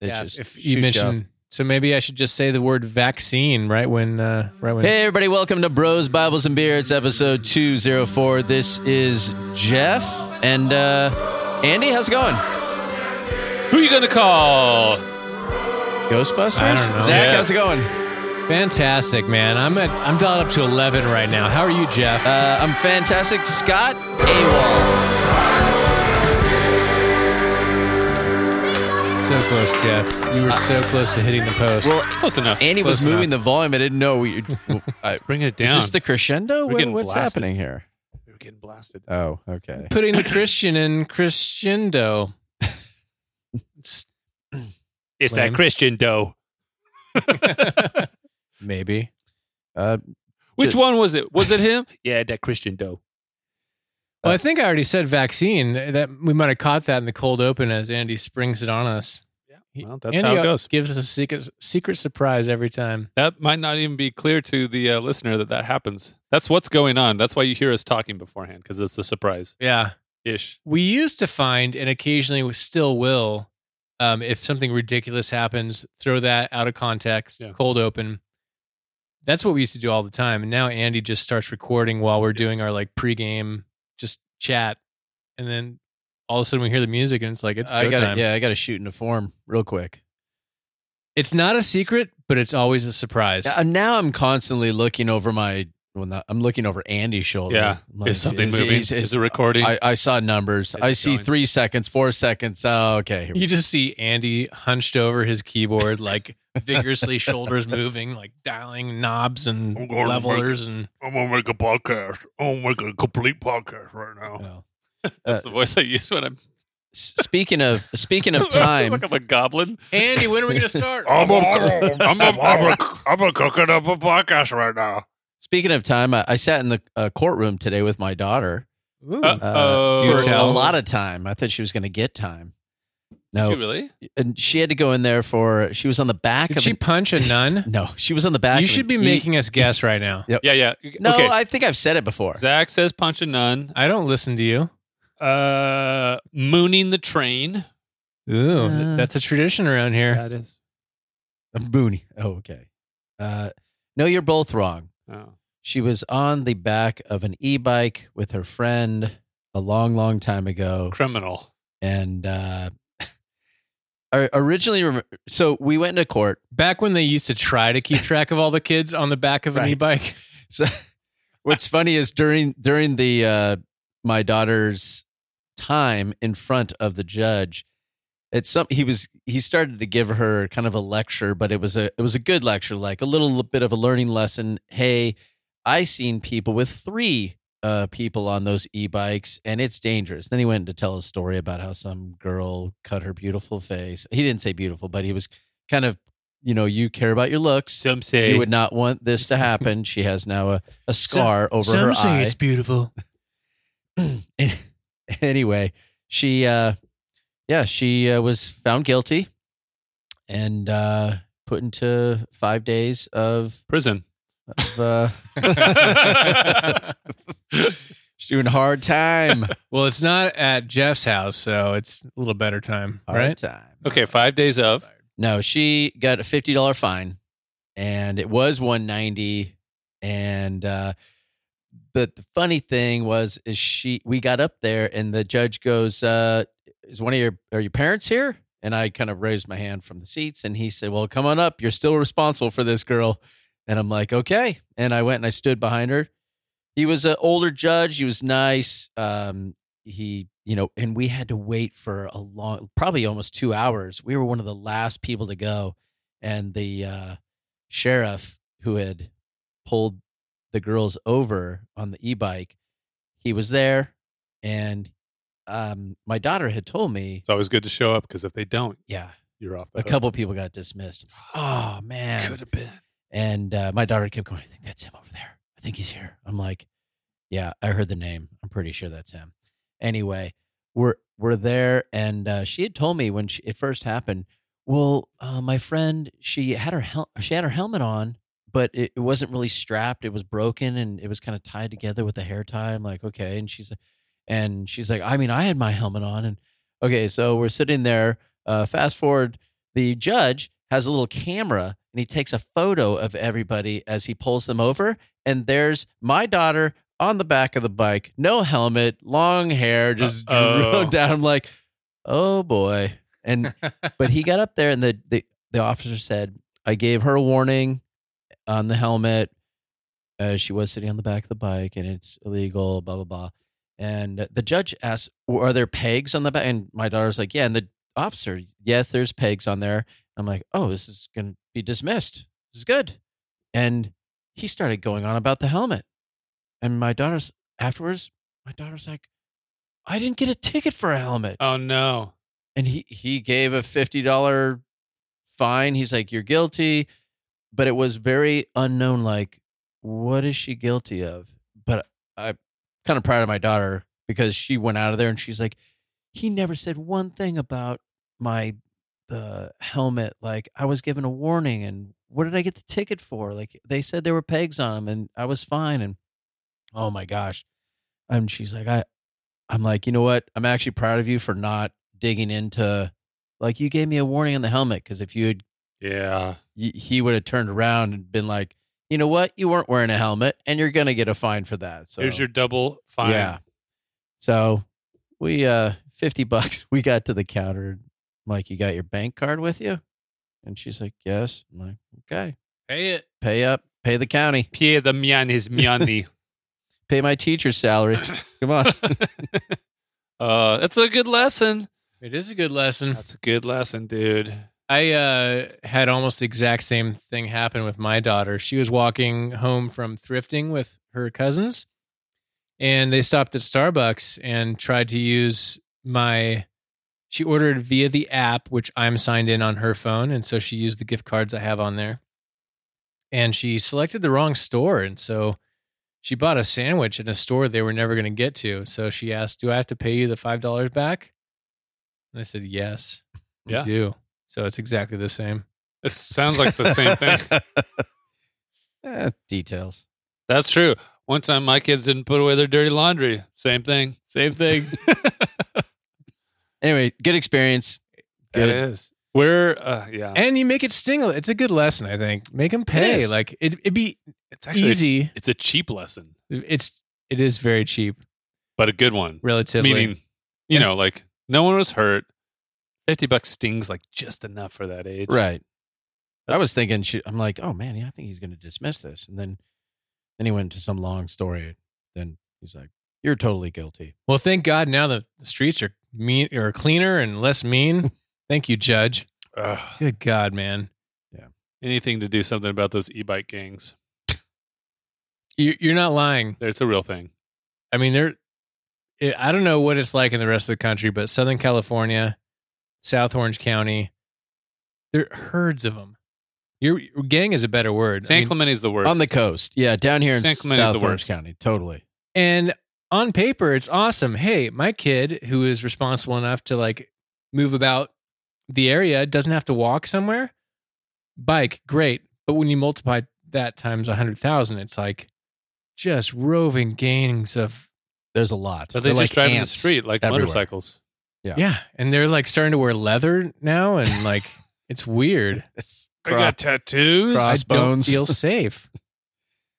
it yeah, just if you shoots off. so maybe I should just say the word vaccine right when, uh, right when. Hey, everybody, welcome to Bros, Bibles, and Beer. It's episode 204. This is Jeff and uh, Andy. How's it going? Who are you gonna call? Ghostbusters? I don't know. Zack, Yeah. how's it going? Fantastic, man. I'm at, I'm dialed up to 11 right now. How are you, Jeff? Uh, I'm fantastic. Scott AWOL. So close, Jeff. You were so close to hitting the post. Well, Close enough. Andy was Close moving enough. the volume. I didn't know. We, I, Bring it down. Is this the crescendo? We're What- getting what's blasted. happening here? We're getting blasted. Oh, okay. Putting the Christian in crescendo. It's- It's Lame. that Christian dough. maybe. Uh, Which Just- one was it? Was it him? yeah, that Christian dough. Well, I think I already said vaccine. That we might have caught that in the cold open as Andy springs it on us. Yeah, Well, that's Andy how it goes. Gives us a secret secret surprise every time. That might not even be clear to the uh, listener that that happens. That's what's going on. That's why you hear us talking beforehand because it's a surprise Yeah, ish. we used to find, and occasionally we still will, um, if something ridiculous happens, throw that out of context, Yeah. cold open. That's what we used to do all the time. And now Andy just starts recording while we're doing our like pregame just chat, and then all of a sudden we hear the music, and it's like it's go I got time. Yeah, I got to shoot into form real quick. It's not a secret, but it's always a surprise. Uh, now I'm constantly looking over my. Well, not, I'm looking over Andy's shoulder. Yeah. Like, is something is- moving? is- Is, is- it recording? I, I saw numbers. Is I see going? three seconds, four seconds. Oh, okay. Here we You just see Andy hunched over his keyboard, like vigorously, shoulders moving, like dialing knobs and I'm gonna levelers, and I'm gonna make a podcast. I'm gonna make a complete podcast right now. go. Uh, That's the voice I use when I'm Speaking of speaking of time, like I'm a goblin. Andy, when are we going to start? I'm gonna, I'm gonna, I'm gonna, I'm gonna cooking up a podcast right now. Speaking of time, I, I sat in the uh, courtroom today with my daughter Ooh. uh, Uh-oh. For a lot of time. I thought she was going to get time. Did No, you really? and she had to go in there for. She was on the back Did of. she an- punch a nun? no, she was on the back. You of should an be E- making us guess right now. Yeah, yeah. No, okay. I think I've said it before. Zack says punch a nun. I don't listen to you. Uh, mooning the train. Ooh, Uh, that's a tradition around here. That is. A boonie. Oh, okay. Uh, no, you're both wrong. Oh. She was on the back of an e-bike with her friend a long, long time ago, Criminal. and uh, originally, rem- so we went into court. Back when they used to try to keep track of all the kids on the back of an Right. e-bike. So, what's funny is during during the uh, my daughter's time in front of the judge, it's some he was he started to give her kind of a lecture, but it was a it was a good lecture, like a little bit of a learning lesson. Hey, I seen people with three uh, people on those e-bikes, and it's dangerous. Then he went to tell a story about how some girl cut her beautiful face. He didn't say beautiful, but he was kind of, you know, you care about your looks. Some say You would not want this to happen. She has now a, a scar over her eye. It's beautiful. anyway, she, uh, yeah, she uh, was found guilty and uh, put into five days of, prison. Of uh, she's doing hard time. Well, it's not at Jeff's house, so it's a little better time, Hard right? time. Okay, five days of. No, she got a fifty dollar fine, and it was one ninety. And uh, the, the funny thing was, is she we got up there, and the judge goes, uh, "Is one of your are your parents here?" And I kind of raised my hand from the seats, and he said, "Well, come on up. You're still responsible for this girl." And I'm like, "Okay." And I went and I stood behind her. He was an older judge. He was nice. Um, he you know and we had to wait for a long probably almost two hours we were one of the last people to go and the uh, sheriff who had pulled the girls over on the e-bike he was there and um, my daughter had told me It's always good to show up because if they don't, yeah you're off the a hook. couple people got dismissed oh man could have been. And uh, my daughter kept going, I think that's him over there. I think he's here. I'm like, yeah, I heard the name. I'm pretty sure that's him. Anyway, we're we're there, and uh, she had told me when she, it first happened. Well, uh, my friend, she had her hel- she had her helmet on, but it, it wasn't really strapped. It was broken, and it was kind of tied together with a hair tie. I'm like, okay, and she's and she's like, I mean, I had my helmet on, and okay, so we're sitting there. Uh, fast forward, the judge has a little camera and he takes a photo of everybody as he pulls them over. And there's my daughter on the back of the bike, no helmet, long hair, just Uh-oh. down. I'm like, oh boy. And but he got up there and the, the the officer said, I gave her a warning on the helmet. Uh, she was sitting on the back of the bike and it's illegal, blah blah blah. And the judge asked, "Are there pegs on the back?" And my daughter's like, "Yeah." And the officer, "Yes, there's pegs on there." I'm like, "Oh, this is going to be dismissed. This is good." And he started going on about the helmet. And my daughter's afterwards, my daughter's like, "I didn't get a ticket for a helmet." Oh no. and he he gave a fifty dollar fine. He's like, "You're guilty," but it was very unknown. Like, what is she guilty of? But I'm kind of proud of my daughter because she went out of there and she's like, he never said one thing about my the helmet. Like, I was given a warning, and what did I get the ticket for? Like, they said there were pegs on them, and I was fine. And oh my gosh, and she's like, I. I'm like, you know what? I'm actually proud of you for not digging into like you gave me a warning on the helmet because if you had Yeah. y- he would have turned around and been like you know what you weren't wearing a helmet and you're gonna get a fine for that so Here's your double fine. yeah so we uh 50 bucks we got to the counter like you got your bank card with you and she's like yes i'm like okay Pay it. pay up pay the county Pay the mian is miani. pay my teacher's salary come on uh, that's a good lesson. It is a good lesson. That's a good lesson, dude. I uh, had almost the exact same thing happen with my daughter. She was walking home from thrifting with her cousins, and they stopped at Starbucks and tried to use my. She ordered via the app, which I'm signed in on her phone, and so she used the gift cards I have on there. And she selected the wrong store, and so she bought a sandwich in a store they were never going to get to. So she asked, "Do I have to pay you the five dollars back?" And I said, "Yes, you Yeah. do." So it's exactly the same. It sounds like the same thing. Eh, details That's true. One time my kids didn't put away their dirty laundry. Same thing. Same thing. anyway good experience It Good. is. We're uh, yeah. and you make it sting. It's a good lesson, I think. Make them pay. is. Like it, it'd be It's actually easy. it's a cheap lesson, It's it is very cheap, but a good one. relatively. Meaning, you know, like no one was hurt. Fifty bucks stings like just enough for that age. Right. I was thinking, I'm like, oh man, yeah, I think he's going to dismiss this, and then, then he went to some long story. Then he's like, you're totally guilty. well, thank God now the, the streets are mean or cleaner and less mean. thank you, Judge. Ugh. Good God, man. Yeah. Anything to do something about those e-bike gangs. You, you're not lying. It's a real thing. I mean, they're. It, I don't know what it's like in the rest of the country, but Southern California, South Orange County, there are herds of them. Your gang is a better word. I San mean, Clemente is the worst. On the coast, yeah, down here in San Clemente's South the Orange worst. County, totally. And on paper, it's awesome. Hey, my kid who is responsible enough to like move about the area doesn't have to walk somewhere. Bike, great. But when you multiply that times a hundred thousand, it's like just roving gangs of There's a lot. but they They're just like drive in the street like everywhere. motorcycles. Yeah. yeah. And they're like starting to wear leather now and like it's weird. It's I got tattoos. Cross- I don't Crossbones. feel safe.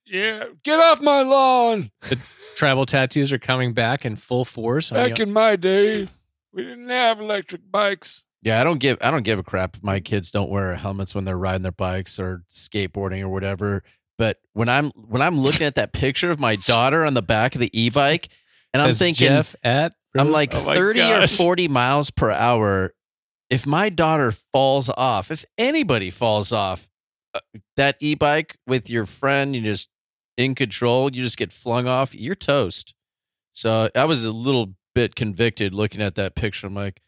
Yeah, get off my lawn. The tribal tattoos are coming back in full force. Back in my day, we didn't have electric bikes. Yeah, I don't give I don't give a crap if my kids don't wear helmets when they're riding their bikes or skateboarding or whatever. But when I'm when I'm looking at that picture of my daughter on the back of the e-bike, and I'm As thinking, Jeff at I'm like Oh my 30 or 40 miles per hour. If my daughter falls off, if anybody falls off uh, that e-bike with your friend, you just in control, you just get flung off, you're toast. So I was a little bit convicted looking at that picture. I'm like,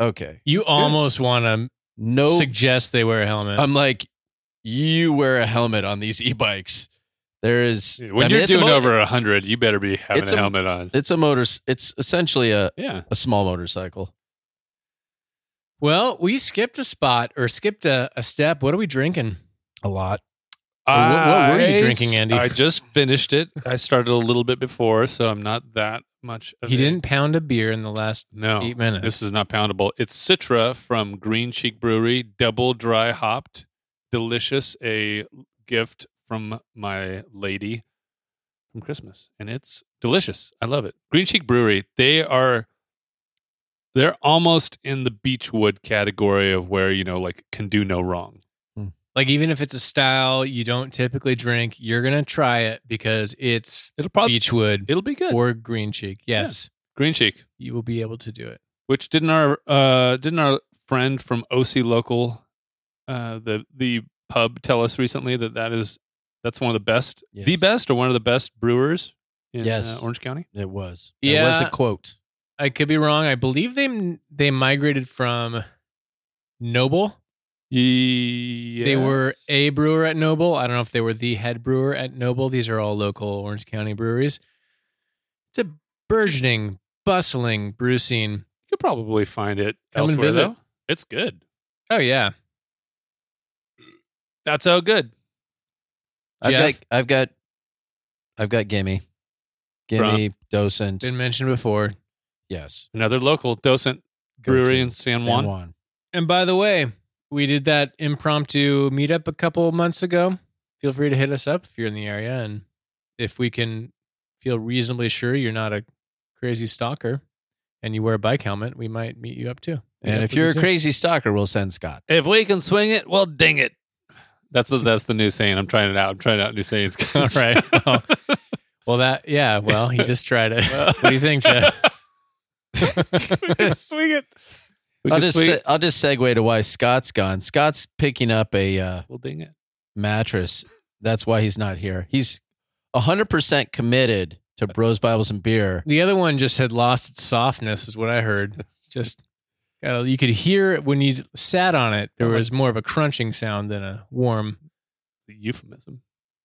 okay, you almost want to no suggest they wear a helmet. I'm like, you wear a helmet on these e-bikes. There is When I mean, you're it's a doing mo- over a hundred, you better be having It's a a- helmet on. It's a motor. It's essentially a Yeah. a small motorcycle. well, we skipped a spot or skipped a, a step. What are we drinking? A lot. Well, what- what were you I- drinking, Andy? I just finished it. I started a little bit before, so I'm not that much. Of He didn't pound a beer in the last No, eight minutes. this is not poundable. It's Citra from Green Cheek Brewery, double dry hopped, delicious. A gift from my lady from Christmas, and it's delicious. I love it. Green Cheek Brewery. They are. They're almost in the Beachwood category of where you know, like, can do no wrong. Like even if it's a style you don't typically drink, you're gonna try it because it's It'll probably Beachwood it'll be good. or Green Cheek. Yes, Green Cheek. you will be able to do it. Which didn't our uh didn't our friend from OC Local, uh the the pub tell us recently that that is that's one of the best, the best, or one of the best brewers in Yes. uh, Orange County. It was. It was a quote. I could be wrong. I believe they they migrated from Noble. Yes. They were a brewer at Noble. I don't know if they were the head brewer at Noble. These are all local Orange County breweries. It's a burgeoning, bustling brew scene. You could probably find it Come and elsewhere. visit. Though. It's good. Oh yeah, That's how good. I've Jeff? got, I've got, I've got Gimme, Gimme, Docent. been mentioned before. yes, Another local docent Go brewery to in San Juan. And by the way, we did that impromptu meetup a couple months ago. Feel free to hit us up if you're in the area, and if we can feel reasonably sure you're not a crazy stalker and you wear a bike helmet, we might meet you up too. Meet And up if you're a too. crazy stalker, we'll send Scott. If we can swing it, well, ding it. That's what that's the new saying. I'm trying it out. I'm trying out new sayings. All right. Well, well, that yeah. Well, he just tried it. what do you think, Jeff? swing it. We I'll just se- I'll just segue to why Scott's gone. Scott's picking up a uh, We'll it. mattress. That's why he's not here. He's hundred percent committed to Bros Bibles and beer. The other one just had lost its softness, is what I heard. Just uh, you could hear it when you sat on it. There Oh was more of a crunching sound than a warm. Euphemism.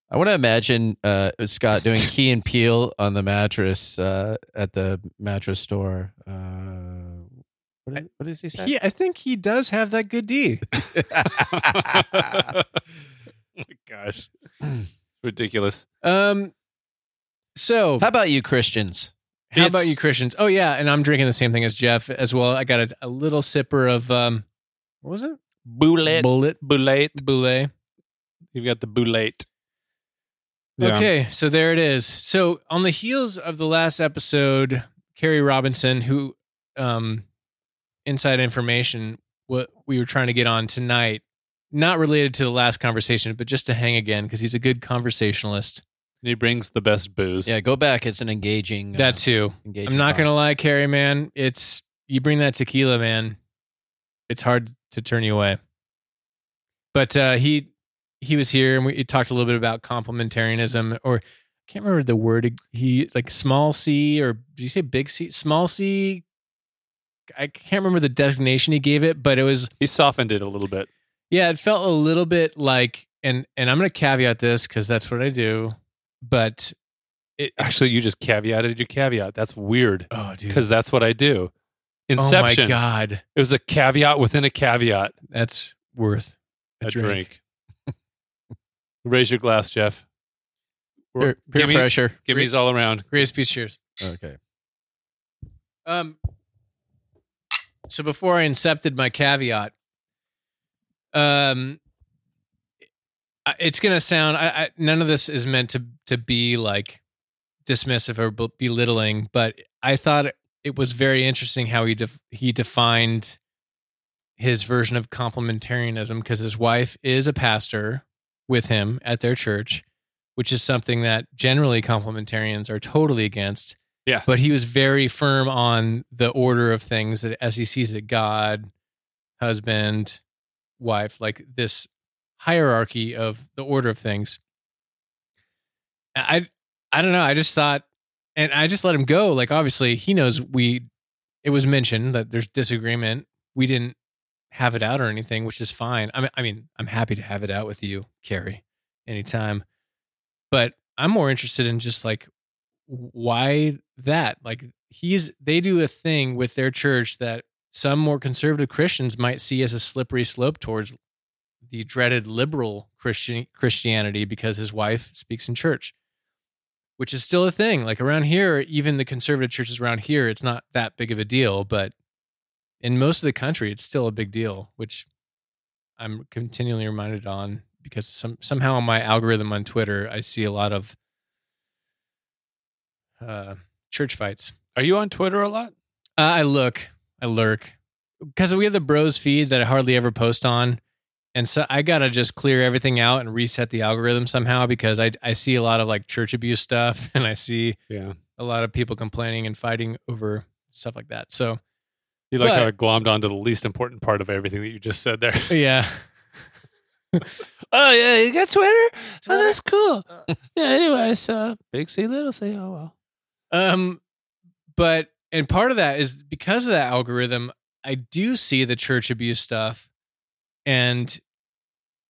I want to imagine uh, Scott doing Key and Peele on the mattress uh, at the mattress store. Uh, what, did, what does he say? He, I think he does have that good D. oh my gosh. Ridiculous. Um. So How about you, Christians? How about It's- you, Christians? Oh yeah, and I'm drinking the same thing as Jeff as well. I got a, a little sipper of um, what was it? Boulette. Bullet Boulette. Boulet. You've got the boulette. Yeah. Okay, so there it is. So on the heels of the last episode, Carrie Robinson, who um, inside information, what we were trying to get on tonight, not related to the last conversation, but just to hang again because he's a good conversationalist. He brings the best booze. Yeah, go back. It's an engaging. That uh, too. engaging I'm not gonna lie, Carrie, man. It's you bring that tequila, man. It's hard to turn you away. But uh, he he was here and we he talked a little bit about complementarianism, or I can't remember the word he like small c or did you say big c? Small c. I can't remember the designation he gave it, but it was He softened it a little bit. yeah, it felt a little bit like and and I'm gonna caveat this because that's what I do, but it Actually, you just caveated your caveat. That's weird oh dude because that's what I do. Inception. oh my god It was a caveat within a caveat. that's worth a, A drink. drink. Raise your glass, Jeff. Peer, peer Gimme- pressure. Gimme's all around. Greatest piece. Cheers. Okay. Um. So before I incepted my caveat, um, it's gonna sound. I, I none of this is meant to to be like dismissive or belittling, but I thought it was very interesting how he def- he defined his version of complementarianism because his wife is a pastor with him at their church, which is something that generally complementarians are totally against. Yeah. But he was very firm on the order of things that as he sees it, God, husband, wife, like this hierarchy of the order of things. I I don't know. I just thought and I just let him go. Like obviously he knows we it was mentioned that there's disagreement. We didn't have it out or anything, which is fine. I mean I mean, I'm happy to have it out with you, Carrie, anytime. But I'm more interested in just like why that? Like he's they do a thing with their church that some more conservative Christians might see as a slippery slope towards the dreaded liberal Christian Christianity because his wife speaks in church, which is still a thing. Like around here, even the conservative churches around here, it's not that big of a deal, but in most of the country, it's still a big deal, which I'm continually reminded on because some somehow on my algorithm on Twitter, I see a lot of uh, church fights. Are you on Twitter a lot? Uh, I look, I lurk, because we have the Bros feed that I hardly ever post on, and so I gotta just clear everything out and reset the algorithm somehow because I I see a lot of like church abuse stuff, and I see Yeah. a lot of people complaining and fighting over stuff like that. So You like But- how I glommed onto the least important part of everything that you just said there. yeah, oh yeah, you got Twitter? Oh, that's cool. yeah. Anyway, so big C, little C. Oh well. Um, but and part of that is because of that algorithm, I do see the church abuse stuff, and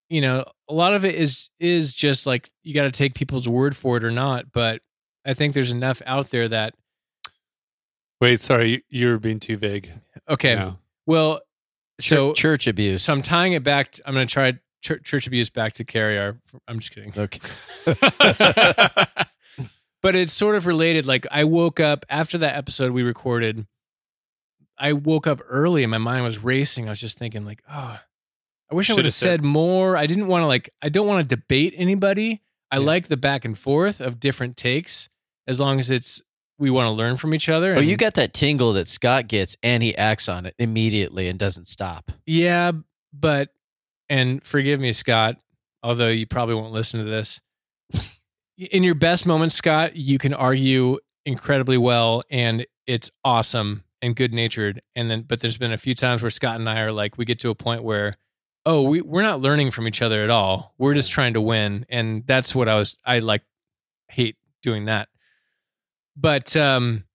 you know, a lot of it is is just like you got to take people's word for it or not. But I think there's enough out there that Wait, sorry, you- you're being too vague. okay, now. well, so Chur- church abuse. so I'm tying it back. To, I'm going to try church, church abuse back to carry our. I'm just kidding. okay. but it's sort of related. Like I woke up after that episode we recorded. I woke up early and my mind was racing. I was just thinking, like, oh, I wish I would have said- more. I didn't want to like. I don't want to debate anybody. I Yeah. like the back and forth of different takes, as long as it's we want to learn from each other. Oh, you got that tingle that Scott gets, and he acts on it immediately and doesn't stop. Yeah, but and forgive me, Scott, although you probably won't listen to this. In your best moments, Scott, you can argue incredibly well and it's awesome and good natured. And then but there's been a few times where Scott and I are like we get to a point where oh, we we're not learning from each other at all. We're just trying to win. And that's what I was I like hate doing that. But um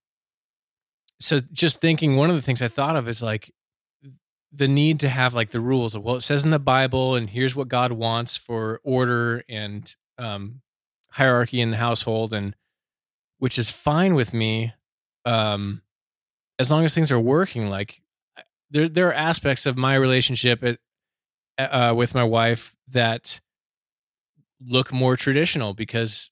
so just thinking one of the things I thought of is like the need to have like the rules of well it says in the bible and here's what god wants for order and um hierarchy in the household and which is fine with me um as long as things are working like there there are aspects of my relationship at, uh, with my wife that look more traditional because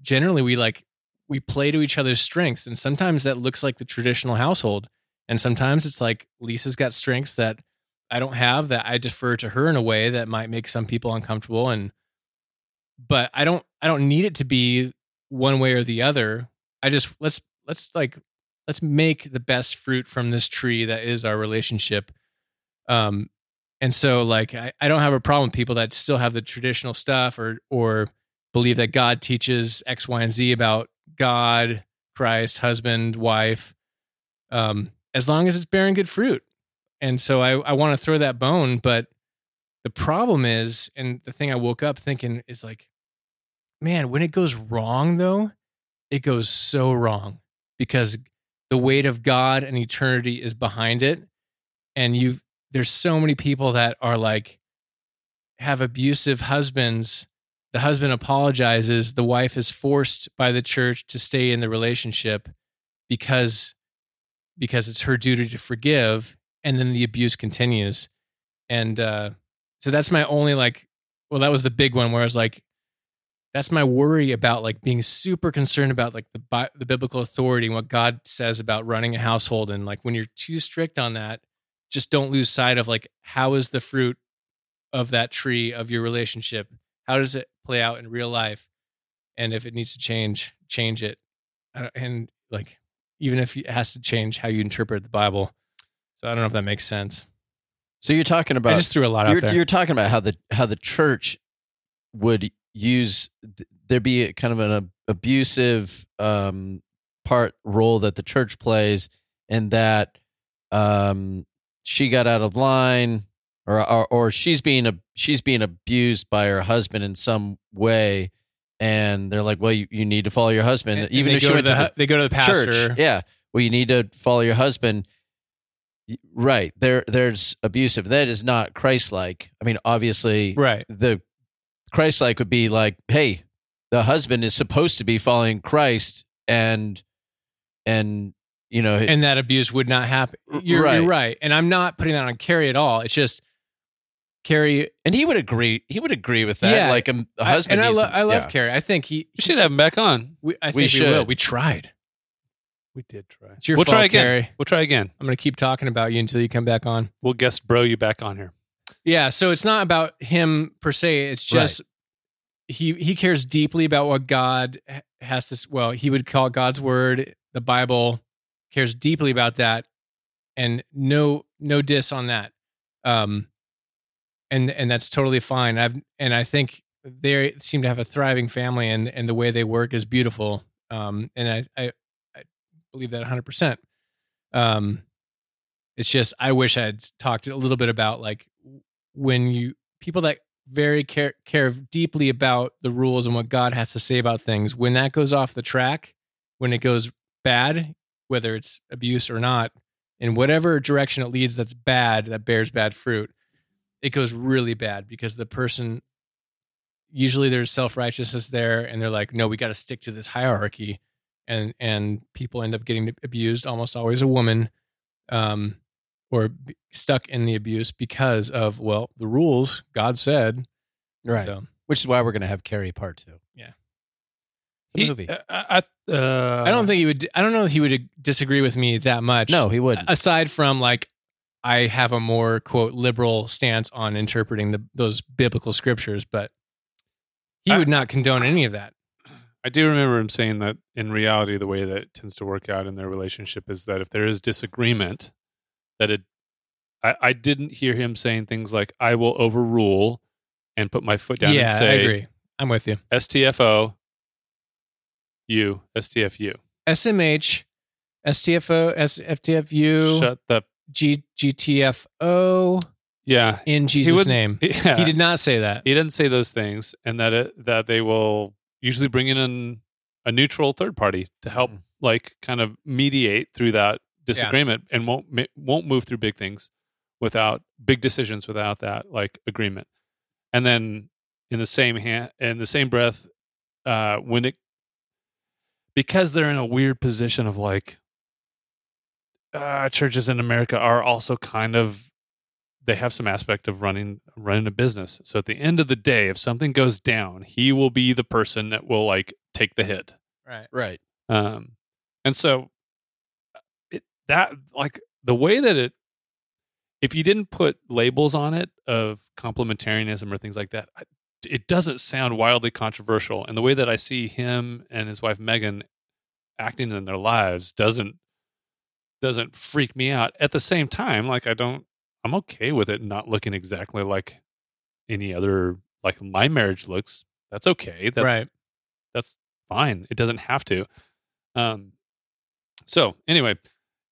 generally we like we play to each other's strengths and sometimes that looks like the traditional household and sometimes it's like Lisa's got strengths that I don't have that I defer to her in a way that might make some people uncomfortable and but I don't I don't need it to be one way or the other. I just let's let's like let's make the best fruit from this tree that is our relationship. Um and so like I, I don't have a problem with people that still have the traditional stuff or or believe that God teaches X, Y, and Z about God, Christ, husband, wife. Um, as long as it's bearing good fruit. And so I, I want to throw that bone, but the problem is, and the thing I woke up thinking is like, man, when it goes wrong though, it goes so wrong because the weight of God and eternity is behind it. And you there's so many people that are like have abusive husbands. The husband apologizes, the wife is forced by the church to stay in the relationship because because it's her duty to forgive and then the abuse continues and uh so that's my only like well that was the big one where i was like that's my worry about like being super concerned about like the Bi- the biblical authority and what god says about running a household and like when you're too strict on that just don't lose sight of like how is the fruit of that tree of your relationship how does it play out in real life and if it needs to change change it Uh, and like even if it has to change how you interpret the Bible. So I don't know if that makes sense. So you're talking about I just threw a lot out you're, there. you're talking about how the how the church would use there be a kind of an abusive um, part role that the church plays, and that um, she got out of line, or, or or she's being a she's being abused by her husband in some way, and they're like, well, you, you need to follow your husband, And- even and if they she go to went the, to the they go to the pastor. church. Yeah. Well, you need to follow your husband. Right. There there's abusive. That is not Christ like. I mean, obviously Right. the Christ like would be like, hey, the husband is supposed to be following Christ and and you know And that abuse would not happen. You're Right. you're right. And I'm not putting that on Carrie at all. It's just Carrie. and he would agree. He would agree with that. Yeah. like a, a I- husband. and I, needs lo- to- I love yeah. Carrie. I think he. We should have him back on. We, I think We we, should. will. We tried. We did try. It's your we'll fault, try again. Carrie. We'll try again. I'm going to keep talking about you until you come back on. We'll guest bro you back on here. Yeah, so it's not about him per se. It's just he he cares deeply about what God has to. Well, he would call God's word, the Bible, cares deeply about that, and no no diss on that. Um, and and that's totally fine. I've and I think they seem to have a thriving family, and and the way they work is beautiful. Um, and I I, I believe that 100. percent Um, it's just I wish I had talked a little bit about like when you people that very care care deeply about the rules and what God has to say about things when that goes off the track when it goes bad whether it's abuse or not in whatever direction it leads that's bad that bears bad fruit it goes really bad because the person usually there's self-righteousness there and they're like no we got to stick to this hierarchy and and people end up getting abused almost always a woman um or stuck in the abuse because of well the rules god said Right. so Which is why we're going to have Carrie part two. Yeah. He- movie. I, I, uh, i don't think he would i don't know if he would disagree with me that much no, he wouldn't. aside from like i have a more quote liberal stance on interpreting the those biblical scriptures but he I- would not condone any of that I do remember him saying that in reality, the way that it tends to work out in their relationship is that if there is disagreement, that it. I, I didn't hear him saying things like "I will overrule" and put my foot down yeah and say i agree i'm with you STFO, you STFU. smh stfo sftfu Shut the G, gtfo yeah. in jesus wouldn't- name Yeah. he did not say that He didn't say those things, and that it, that they will usually bring in an, a neutral third party to help, Mm. like, kind of mediate through that disagreement, and won't won't move through big things without big decisions without that like agreement. And then in the same hand, in the same breath, uh, when it because they're in a weird position of like uh, churches in America are also kind of they have some aspect of running running a business. So at the end of the day, if something goes down, he will be the person that will like take the hit. right right. Um, and so it that like the way that it, if you didn't put labels on it of complementarianism or things like that, it doesn't sound wildly controversial. And the way that I see him and his wife Megan acting in their lives doesn't doesn't freak me out. At the same time, like I don't, I'm okay with it not looking exactly like any other like my marriage looks. That's okay. That's right that's fine. It doesn't have to. Um, so anyway,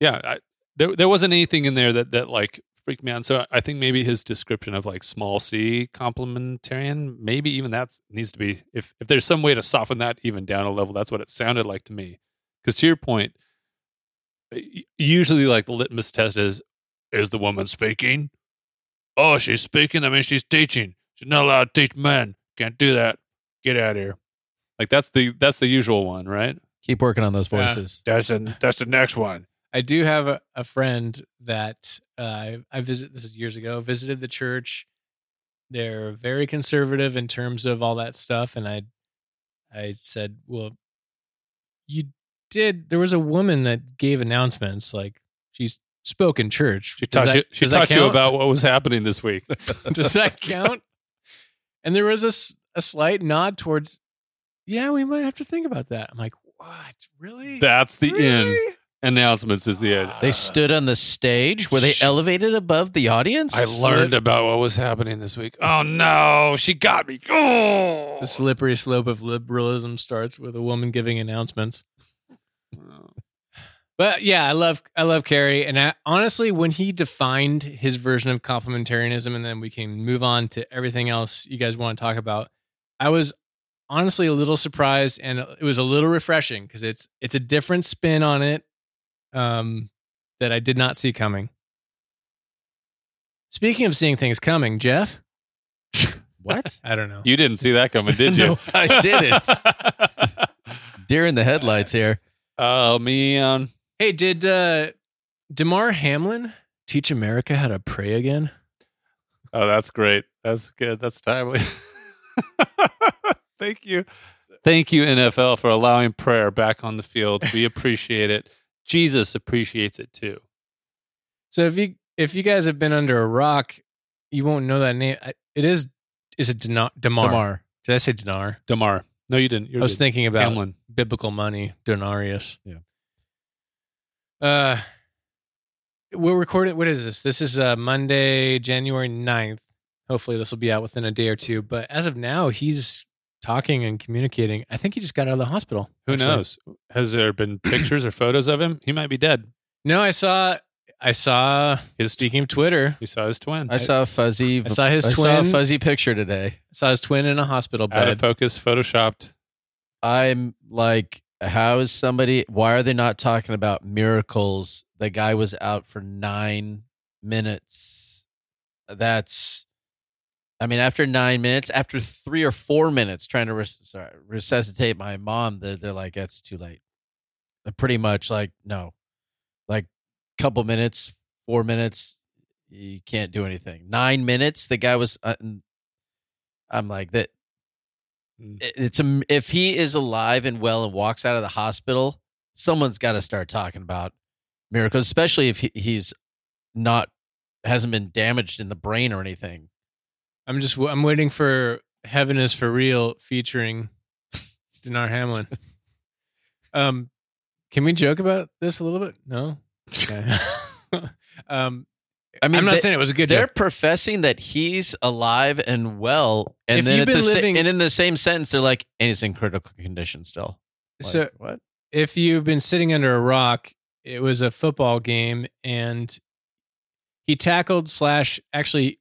yeah, I, there there wasn't anything in there that that like freaked me out. So I think maybe his description of like small c complementarian, maybe even that needs to be if if there's some way to soften that even down a level. That's what it sounded like to me. Because to your point, usually like the litmus test is is the woman speaking? Oh, she's speaking. I mean, she's teaching. She's not allowed to teach men. Can't do that. Get out of here. Like that's the that's the usual one, right? Keep working on those Yeah. voices. That's the that's the next one. I do have a, a friend that uh, I, I visit. This is years ago. Visited the church. They're very conservative in terms of all that stuff, and I, I said, "Well, you did. There was a woman that gave announcements, like she's spoke in church. She Does taught that- you she taught you about what was happening this week. Does that count? And there was a, a slight nod towards, yeah, we might have to think about that. I'm like, what? Really? That's the end. Really? Announcements is the end. They stood on the stage. Were they Sh- elevated above the audience? I learned about what was happening this week. Oh no, she got me. Oh. The slippery slope of liberalism starts with a woman giving announcements. But yeah, I love I love Kerry, and I, honestly, when he defined his version of complementarianism, and then we can move on to everything else you guys want to talk about, I was honestly a little surprised, and it was a little refreshing because it's it's a different spin on it um, that I did not see coming. Speaking of seeing things coming, Jeff, What? I don't know. You didn't see that coming, did you? No, I didn't. Deer in the headlights here. oh man. Hey, did uh Damar Hamlin teach America how to pray again? Oh, that's great. That's good. That's timely. Thank you. Thank you, NFL, for allowing prayer back on the field. We appreciate it. Jesus appreciates it too. So if you if you guys have been under a rock, you won't know that name. It is is it Demar? Demar? Damar. Did I say Dinar? Damar. No, you didn't. You're I was good. thinking about Hamlin. biblical money, denarius. Yeah. Uh, we'll record it. What is this? This is uh, Monday, January 9th. Hopefully, this will be out within a day or two. But as of now, he's talking and communicating. I think he just got out of the hospital. Who actually. knows? Has there been pictures or photos of him? He might be dead. No, I saw. I saw. His Speaking of Twitter, you saw his twin. I saw a fuzzy. I saw his I saw a twin. fuzzy picture today. I saw his twin in a hospital bed. out of focus, photoshopped. I'm like, how is somebody? Why are they not talking about miracles? The guy was out for nine minutes. That's, I mean, after nine minutes, after three or four minutes trying to res- sorry, resuscitate my mom, they're, they're like, it's too late. They're pretty much like, no, like, couple minutes, four minutes, you can't do anything. Nine minutes, the guy was. Uh, I'm like that Mm. it- it's a if he is alive and well and walks out of the hospital, someone's got to start talking about miracles, especially if he, he's not hasn't been damaged in the brain or anything. I'm just. I'm waiting for Heaven is for Real featuring Dinar Hamlin. um, can we joke about this a little bit? No. Okay. um, I mean, I'm not they, saying it was a good they're joke. professing that he's alive and well, and If then the sa- and in the same sentence, they're like, and he's in critical condition still. Like, So what? if you've been sitting under a rock, it was a football game, and he tackled slash actually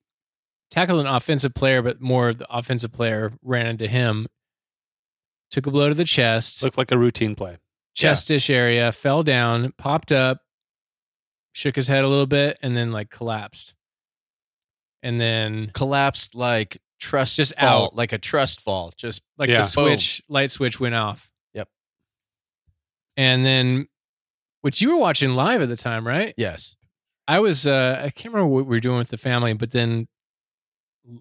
tackled an offensive player, but more of the offensive player ran into him, took a blow to the chest, Looked like a routine play. chest chestish area, fell down, popped up, shook his head a little bit, and then like collapsed. And then Collapsed like trust Just fall, out. like a trust fall. Just like Yeah. the switch, light switch went off. Yep. And then, which you were watching live at the time, right? yes. I was uh I can't remember what we were doing with the family, but then